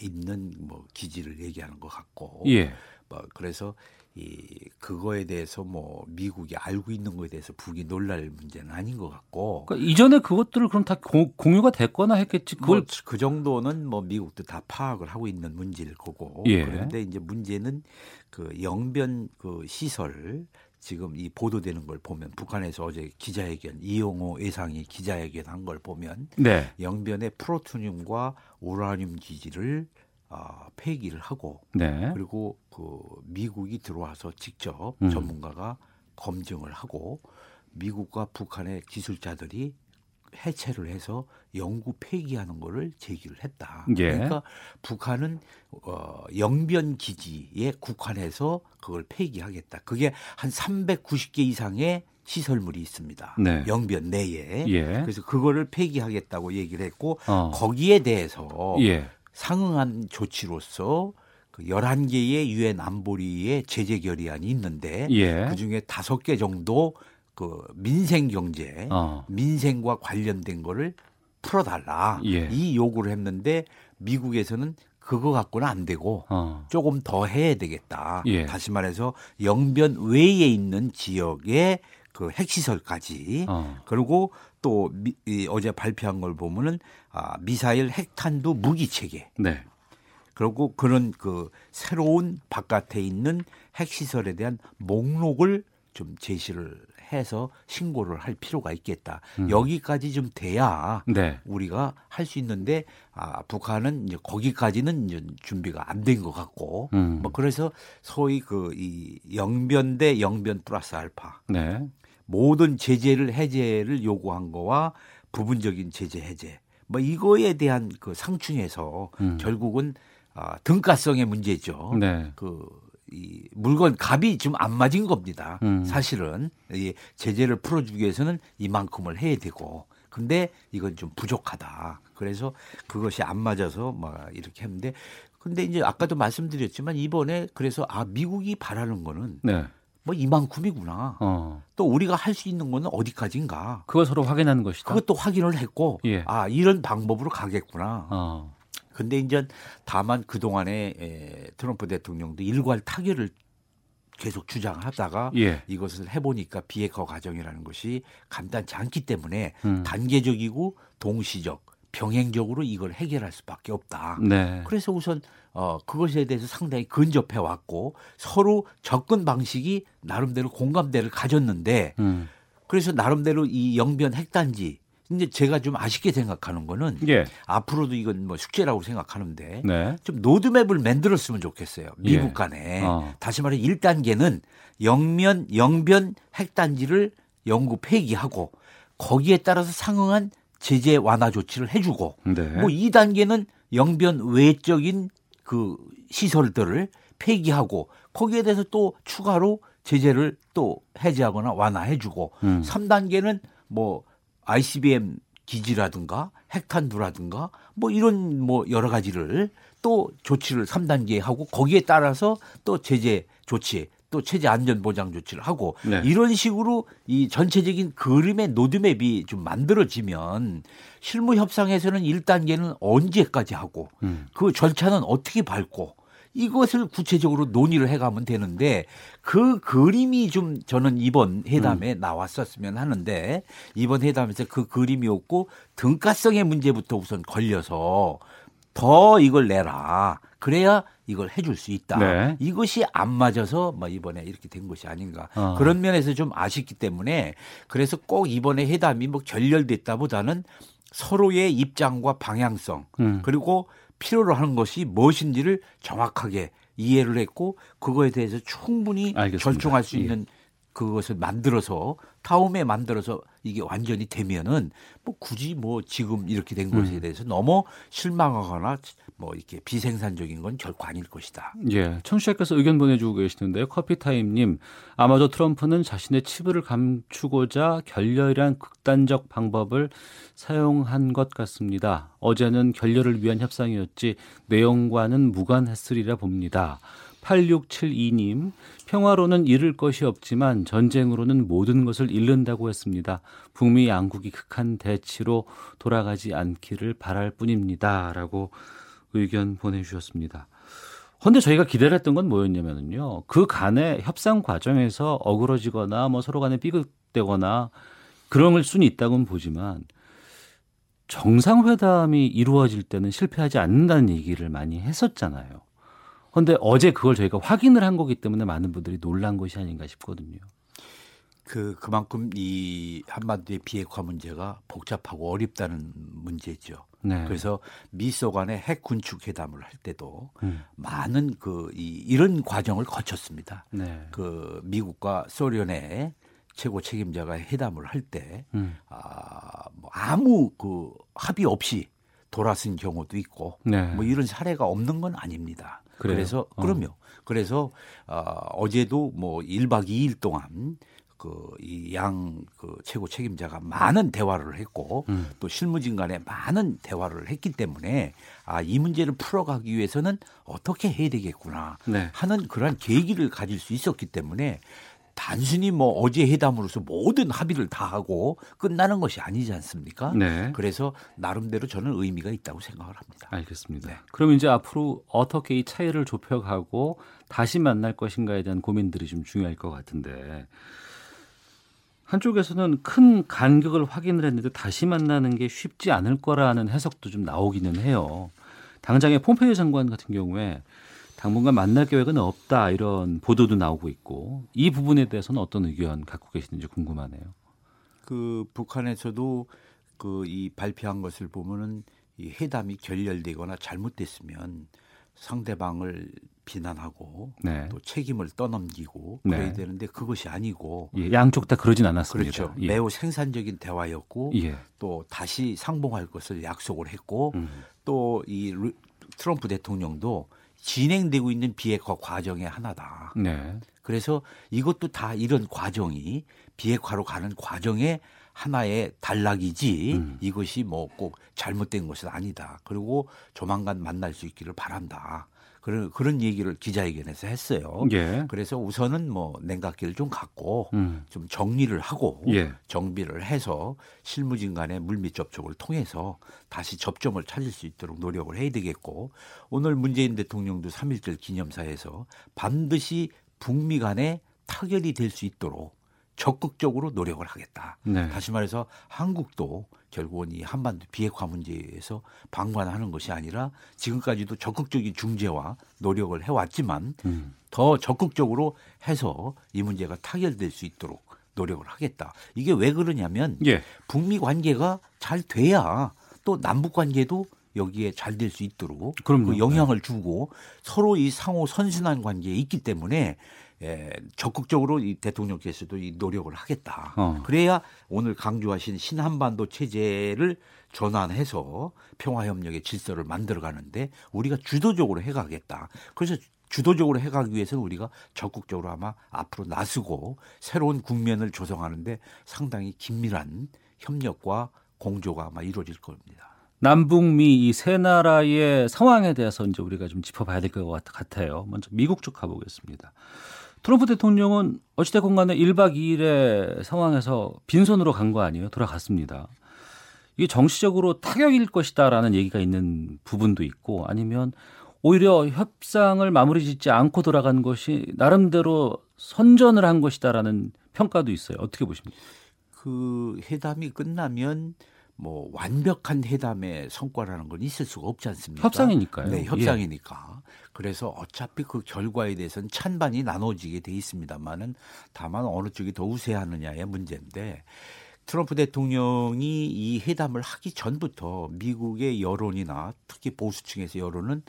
있는 뭐 기지를 얘기하는 것 같고 예. 뭐 그래서 이 그거에 대해서 뭐 미국이 알고 있는 거에 대해서 북이 놀랄 문제는 아닌 것 같고 그러니까 이전에 그것들을 그럼 다 고, 공유가 됐거나 했겠지 그걸 뭐 그 정도는 뭐 미국도 다 파악을 하고 있는 문제일 거고 예. 그런데 이제 문제는 그 영변 그 시설 지금 이 보도되는 걸 보면 북한에서 어제 기자회견 이용호 외상이 기자회견 한 걸 보면 네. 영변의 프로토늄과 우라늄 기지를 어, 폐기를 하고 네. 그리고 그 미국이 들어와서 직접 음. 전문가가 검증을 하고 미국과 북한의 기술자들이 해체를 해서 영구 폐기하는 거를 제기를 했다. 예. 그러니까 북한은 어, 영변 기지에 국한해서 그걸 폐기하겠다. 그게 한 390개 이상의 시설물이 있습니다. 네. 영변 내에. 예. 그래서 그거를 폐기하겠다고 얘기를 했고 어. 거기에 대해서 예. 상응한 조치로서 그 11개의 유엔 안보리의 제재 결의안이 있는데 예. 그중에 5개 정도 그 민생 경제, 어. 민생과 관련된 거를 풀어달라 예. 이 요구를 했는데 미국에서는 그거 갖고는 안 되고 어. 조금 더 해야 되겠다. 예. 다시 말해서 영변 외에 있는 지역의 그 핵시설까지 어. 그리고 또 미, 이, 어제 발표한 걸 보면은 아, 미사일 핵탄두 무기 체계. 네. 그리고 그런 그 새로운 바깥에 있는 핵시설에 대한 목록을 좀 제시를 해서 신고를 할 필요가 있겠다. 음. 여기까지 좀 돼야 네. 우리가 할 수 있는데 아, 북한은 이제 거기까지는 이제 준비가 안 된 것 같고 음. 뭐 그래서 소위 그 이 영변 대 영변 플러스 알파 네. 모든 제재를 해제를 요구한 거와 부분적인 제재 해제 뭐 이거에 대한 그 상충에서 음. 결국은 아, 등가성의 문제죠. 네. 그 이 물건 값이 좀 안 맞은 겁니다. 음. 사실은 이 제재를 풀어주기 위해서는 이만큼을 해야 되고 근데 이건 좀 부족하다. 그래서 그것이 안 맞아서 막 이렇게 했는데 근데 이제 아까도 말씀드렸지만 이번에 그래서 아 미국이 바라는 거는 네. 뭐 이만큼이구나. 어. 또 우리가 할 수 있는 거는 어디까지인가. 그걸 서로 확인하는 것이다. 그것도 확인을 했고, 예. 아 이런 방법으로 가겠구나. 어. 근데 이제 다만 그 동안에 에, 트럼프 대통령도 일괄 타결을 계속 주장하다가 예. 이것을 해보니까 비핵화 과정이라는 것이 간단치 않기 때문에 음. 단계적이고 동시적 병행적으로 이걸 해결할 수밖에 없다. 네. 그래서 우선 어 그것에 대해서 상당히 근접해 왔고 서로 접근 방식이 나름대로 공감대를 가졌는데 음. 그래서 나름대로 이 영변 핵단지 이제 제가 좀 아쉽게 생각하는 거는 예. 앞으로도 이건 뭐 숙제라고 생각하는데 네. 좀 노드맵을 만들었으면 좋겠어요. 미국 예. 간에. 어. 다시 말해 1단계는 영면 영변 핵단지를 영구 폐기하고 거기에 따라서 상응한 제재 완화 조치를 해 주고 네. 뭐 2단계는 영변 외적인 그 시설들을 폐기하고 거기에 대해서 또 추가로 제재를 또 해제하거나 완화해 주고 음. 3단계는 뭐 ICBM 기지라든가 핵탄두라든가 뭐 이런 뭐 여러 가지를 또 조치를 3단계에 하고 거기에 따라서 또 제재 조치 또 체제 안전 보장 조치를 하고 네. 이런 식으로 이 전체적인 그림의 노드맵이 좀 만들어지면 실무 협상에서는 1단계는 언제까지 하고 음. 그 절차는 어떻게 밟고 이것을 구체적으로 논의를 해가면 되는데 그 그림이 좀 저는 이번 회담에 음. 나왔었으면 하는데 이번 회담에서 그 그림이 없고 등가성의 문제부터 우선 걸려서 더 이걸 내라. 그래야 이걸 해줄 수 있다. 네. 이것이 안 맞아서 뭐 이번에 이렇게 된 것이 아닌가. 어. 그런 면에서 좀 아쉽기 때문에 그래서 꼭 이번에 회담이 뭐 결렬됐다보다는 서로의 입장과 방향성 음. 그리고 필요로 하는 것이 무엇인지를 정확하게 이해를 했고 그거에 대해서 충분히 알겠습니다. 결정할 수 예. 있는 예. 그것을 만들어서 다음에 만들어서 이게 완전히 되면은 뭐 굳이 뭐 지금 이렇게 된 것에 음. 대해서 너무 실망하거나 뭐 이렇게 비생산적인 건 결코 아닐 것이다. 예. 청취자께서 의견 보내주고 계시는데요. 커피타임님, 아마도 트럼프는 자신의 치부를 감추고자 결렬이란 극단적 방법을 사용한 것 같습니다. 어제는 결렬을 위한 협상이었지 내용과는 무관했으리라 봅니다. 8672님, 평화로는 잃을 것이 없지만 전쟁으로는 모든 것을 잃는다고 했습니다. 북미 양국이 극한 대치로 돌아가지 않기를 바랄 뿐입니다. 라고 의견 보내주셨습니다. 그런데 저희가 기대를 했던 건 뭐였냐면요. 그 간의 협상 과정에서 어그러지거나 뭐 서로 간에 삐걱대거나 그런 수는 있다고는 보지만 정상회담이 이루어질 때는 실패하지 않는다는 얘기를 많이 했었잖아요. 그런데 어제 그걸 저희가 확인을 한 거기 때문에 많은 분들이 놀란 것이 아닌가 싶거든요. 그 그만큼 이 한반도의 비핵화 문제가 복잡하고 어렵다는 문제죠. 네. 그래서 미소 간의 핵 군축 회담을 할 때도 음. 많은 그 이, 이런 과정을 거쳤습니다. 네. 그 미국과 소련의 최고 책임자가 회담을 할 때, 음. 아, 뭐 아무 그 합의 없이 돌아선 경우도 있고, 네. 뭐 이런 사례가 없는 건 아닙니다. 그래요? 그래서 어. 그럼요. 그래서 어, 어제도 뭐 1박 2일 동안 그이양그 최고 책임자가 많은 대화를 했고 음. 또 실무진 간에 많은 대화를 했기 때문에 아 이 문제를 풀어가기 위해서는 어떻게 해야 되겠구나 네. 하는 그러한 계기를 가질 수 있었기 때문에 단순히 뭐 어제 회담으로서 모든 합의를 다 하고 끝나는 것이 아니지 않습니까? 네. 그래서 나름대로 저는 의미가 있다고 생각을 합니다. 알겠습니다. 네. 그럼 이제 앞으로 어떻게 이 차이를 좁혀가고 다시 만날 것인가에 대한 고민들이 좀 중요할 것 같은데 한쪽에서는 큰 간격을 확인을 했는데 다시 만나는 게 쉽지 않을 거라는 해석도 좀 나오기는 해요. 당장의 폼페이오 장관 같은 경우에 당분간 만날 계획은 없다 이런 보도도 나오고 있고 이 부분에 대해서는 어떤 의견 갖고 계시는지 궁금하네요. 그 북한에서도 그 이 발표한 것을 보면은 이 회담이 결렬되거나 잘못됐으면 상대방을 비난하고 네. 또 책임을 떠넘기고 네. 그래야 되는데 그것이 아니고 예, 양쪽 다 그러진 않았습니다. 그렇죠. 예. 매우 생산적인 대화였고 예. 또 다시 상봉할 것을 약속을 했고 음. 또이 트럼프 대통령도 진행되고 있는 비핵화 과정의 하나다. 네. 그래서 이것도 다 이런 과정이 비핵화로 가는 과정의 하나의 단락이지 음. 이것이 뭐 꼭 잘못된 것은 아니다. 그리고 조만간 만날 수 있기를 바란다. 그런 그런 얘기를 기자회견에서 했어요. 예. 그래서 우선은 뭐 냉각기를 좀 갖고 음. 좀 정리를 하고 예. 정비를 해서 실무진 간의 물밑 접촉을 통해서 다시 접점을 찾을 수 있도록 노력을 해야 되겠고 오늘 문재인 대통령도 3.1절 기념사에서 반드시 북미 간에 타결이 될 수 있도록 적극적으로 노력을 하겠다. 네. 다시 말해서 한국도 결국은 이 한반도 비핵화 문제에서 방관하는 것이 아니라 지금까지도 적극적인 중재와 노력을 해왔지만 음. 더 적극적으로 해서 이 문제가 타결될 수 있도록 노력을 하겠다. 이게 왜 그러냐면 예. 북미 관계가 잘 돼야 또 남북 관계도 여기에 잘 될 수 있도록 그 영향을 주고 서로 이 상호 선순환 관계에 있기 때문에 예, 적극적으로 이 대통령께서도 이 노력을 하겠다. 어. 그래야 오늘 강조하신 신한반도 체제를 전환해서 평화협력의 질서를 만들어가는데 우리가 주도적으로 해가겠다. 그래서 주도적으로 해가기 위해서는 우리가 적극적으로 아마 앞으로 나서고 새로운 국면을 조성하는데 상당히 긴밀한 협력과 공조가 아마 이루어질 겁니다. 남북미 이 세 나라의 상황에 대해서 이제 우리가 좀 짚어봐야 될 것 같아요. 먼저 미국 쪽 가보겠습니다. 트럼프 대통령은 어찌됐건 간에 1박 2일의 상황에서 빈손으로 간 거 아니에요? 돌아갔습니다. 이게 정치적으로 타격일 것이다라는 얘기가 있는 부분도 있고 아니면 오히려 협상을 마무리 짓지 않고 돌아간 것이 나름대로 선전을 한 것이다라는 평가도 있어요. 어떻게 보십니까? 그 회담이 끝나면 뭐 완벽한 회담의 성과라는 건 있을 수가 없지 않습니까? 협상이니까요. 네, 협상이니까. 예. 그래서 어차피 그 결과에 대해서는 찬반이 나눠지게 돼 있습니다만은 다만 어느 쪽이 더 우세하느냐의 문제인데 트럼프 대통령이 이 회담을 하기 전부터 미국의 여론이나 특히 보수층에서 여론은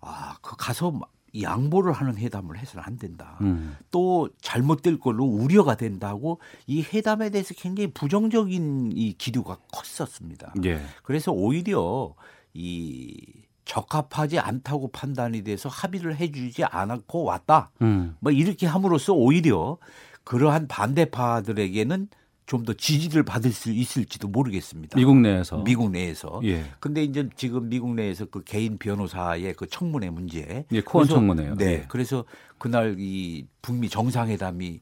아, 그 가서 양보를 하는 회담을 해서는 안 된다. 음. 또 잘못될 걸로 우려가 된다고 이 회담에 대해서 굉장히 부정적인 이 기류가 컸었습니다. 예. 그래서 오히려 이 적합하지 않다고 판단이 돼서 합의를 해주지 않았고 왔다. 음. 뭐 이렇게 함으로써 오히려 그러한 반대파들에게는 좀 더 지지를 받을 수 있을지도 모르겠습니다. 미국 내에서. 미국 내에서. 예. 근데 이제 지금 미국 내에서 그 개인 변호사의 그 청문회 문제. 예, 코원 청문회요. 네. 예. 그래서 그날 이 북미 정상회담이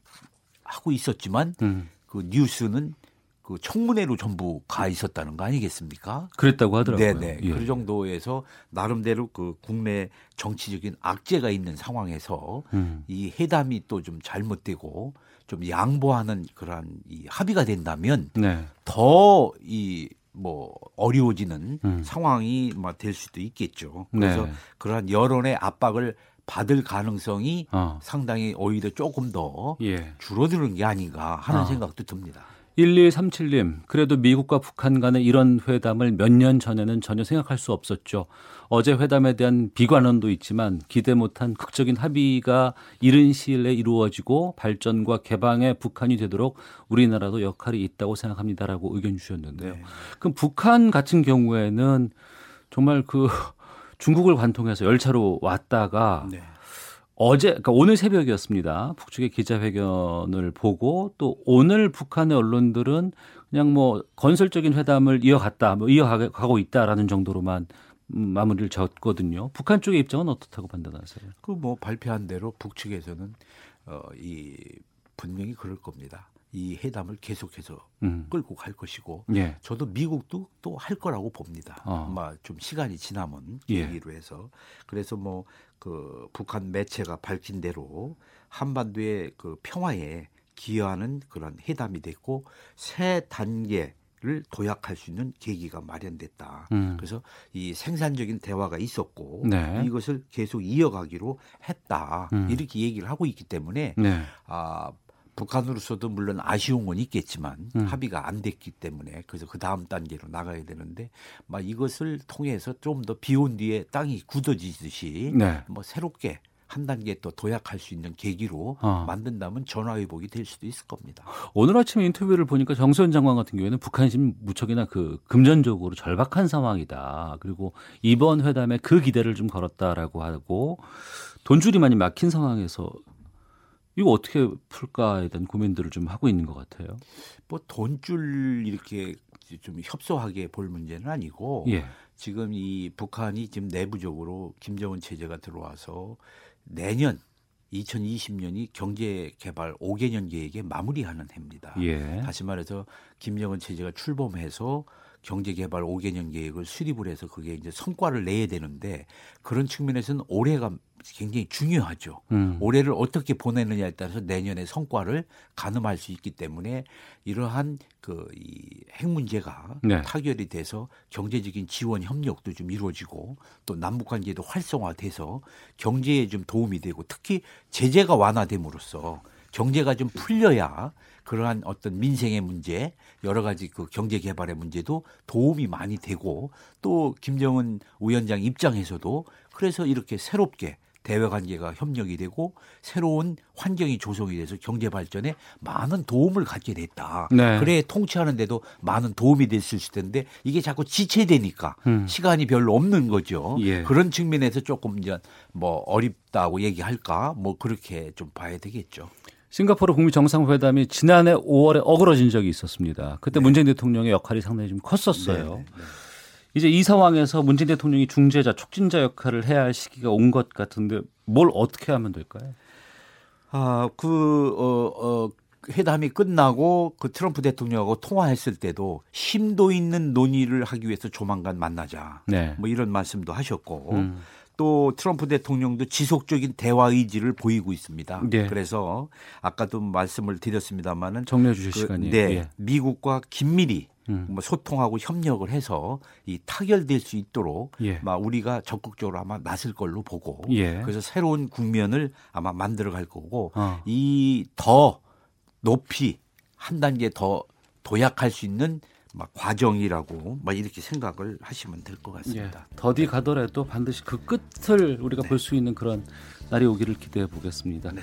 하고 있었지만 음. 그 뉴스는 그 청문회로 전부 가 있었다는 거 아니겠습니까? 그랬다고 하더라고요. 네네. 예. 그 정도에서 나름대로 그 국내 정치적인 악재가 있는 상황에서 음. 이 회담이 또 좀 잘못되고 좀 양보하는 그러한 이 합의가 된다면 네. 더이 뭐 어려워지는 음. 상황이 될 수도 있겠죠. 그래서 네. 그러한 여론의 압박을 받을 가능성이 어. 상당히 오히려 조금 더 예. 줄어드는 게 아닌가 하는 어. 생각도 듭니다. 1237님, 그래도 미국과 북한 간의 이런 회담을 몇 년 전에는 전혀 생각할 수 없었죠. 어제 회담에 대한 비관론도 있지만 기대 못한 극적인 합의가 이른 시일 내에 이루어지고 발전과 개방의 북한이 되도록 우리나라도 역할이 있다고 생각합니다라고 의견 주셨는데요. 네. 그럼 북한 같은 경우에는 정말 그 중국을 관통해서 열차로 왔다가 네. 어제 그러니까 오늘 새벽이었습니다. 북측의 기자회견을 보고 또 오늘 북한의 언론들은 그냥 뭐 건설적인 회담을 이어갔다, 뭐 이어가고 있다라는 정도로만 음, 마무리를 졌거든요. 북한 쪽의 입장은 어떻다고 판단하세요? 그 뭐 발표한 대로 북측에서는 어, 이 분명히 그럴 겁니다. 이 회담을 계속해서 음. 끌고 갈 것이고 예. 저도 미국도 또 할 거라고 봅니다. 어. 아마 좀 시간이 지나면 예. 얘기로 해서 그래서 뭐 그 북한 매체가 밝힌 대로 한반도의 그 평화에 기여하는 그런 회담이 됐고 새 단계 를 도약할 수 있는 계기가 마련됐다. 음. 그래서 이 생산적인 대화가 있었고 네. 이것을 계속 이어가기로 했다. 음. 이렇게 얘기를 하고 있기 때문에 네. 아 북한으로서도 물론 아쉬운 건 있겠지만 음. 합의가 안 됐기 때문에 그래서 그 다음 단계로 나가야 되는데 막 이것을 통해서 좀 더 비온 뒤에 땅이 굳어지듯이 네. 뭐 새롭게 한 단계 또 도약할 수 있는 계기로 어. 만든다면 전화위복이 될 수도 있을 겁니다. 오늘 아침 인터뷰를 보니까 정세현 장관 같은 경우에는 북한이 지금 무척이나 그 금전적으로 절박한 상황이다. 그리고 이번 회담에 그 기대를 좀 걸었다라고 하고 돈줄이 많이 막힌 상황에서 이거 어떻게 풀까에 대한 고민들을 좀 하고 있는 것 같아요. 뭐 돈줄 이렇게 좀 협소하게 볼 문제는 아니고 예. 지금 이 북한이 지금 내부적으로 김정은 체제가 들어와서 내년 2020년이 경제 개발 5개년 계획에 마무리하는 해입니다. 예. 다시 말해서 김정은 체제가 출범해서 경제개발 5개년 계획을 수립을 해서 그게 이제 성과를 내야 되는데 그런 측면에서는 올해가 굉장히 중요하죠. 음. 올해를 어떻게 보내느냐에 따라서 내년의 성과를 가늠할 수 있기 때문에 이러한 그이 핵 문제가 네. 타결이 돼서 경제적인 지원 협력도 좀 이루어지고 또 남북 관계도 활성화돼서 경제에 좀 도움이 되고 특히 제재가 완화됨으로써 경제가 좀 풀려야 그러한 어떤 민생의 문제 여러 가지 그 경제 개발의 문제도 도움이 많이 되고 또 김정은 위원장 입장에서도 그래서 이렇게 새롭게 대외 관계가 협력이 되고 새로운 환경이 조성이 돼서 경제 발전에 많은 도움을 갖게 됐다. 네. 그래 통치하는데도 많은 도움이 됐을 텐데 이게 자꾸 지체되니까 음. 시간이 별로 없는 거죠. 예. 그런 측면에서 조금 이제 뭐 어렵다고 얘기할까 뭐 그렇게 좀 봐야 되겠죠. 싱가포르 북미 정상회담이 지난해 5월에 어그러진 적이 있었습니다. 그때 네. 문재인 대통령의 역할이 상당히 좀 컸었어요. 네. 네. 네. 이제 이 상황에서 문재인 대통령이 중재자, 촉진자 역할을 해야 할 시기가 온 것 같은데 뭘 어떻게 하면 될까요? 아, 그, 어, 어, 회담이 끝나고 그 트럼프 대통령하고 통화했을 때도 심도 있는 논의를 하기 위해서 조만간 만나자. 네. 뭐 이런 말씀도 하셨고. 음. 또 트럼프 대통령도 지속적인 대화 의지를 보이고 있습니다. 네. 그래서 아까도 말씀을 드렸습니다마는 정리해 주실 그, 시간이 네, 예. 미국과 긴밀히 음. 뭐 소통하고 협력을 해서 이 타결될 수 있도록 예. 막 우리가 적극적으로 아마 나설 걸로 보고 예. 그래서 새로운 국면을 아마 만들어 갈 거고 어. 이더 높이 한 단계 더 도약할 수 있는 막 과정이라고 막 이렇게 생각을 하시면 될 것 같습니다. 예. 더디 가더라도 반드시 그 끝을 우리가 네. 볼수 있는 그런 날이 오기를 기대해 보겠습니다. 네.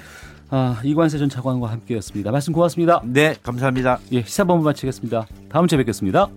아, 이관세 전 차관과 함께했습니다. 말씀 고맙습니다. 네, 감사합니다. 예, 시사본부 마치겠습니다. 다음 주에 뵙겠습니다.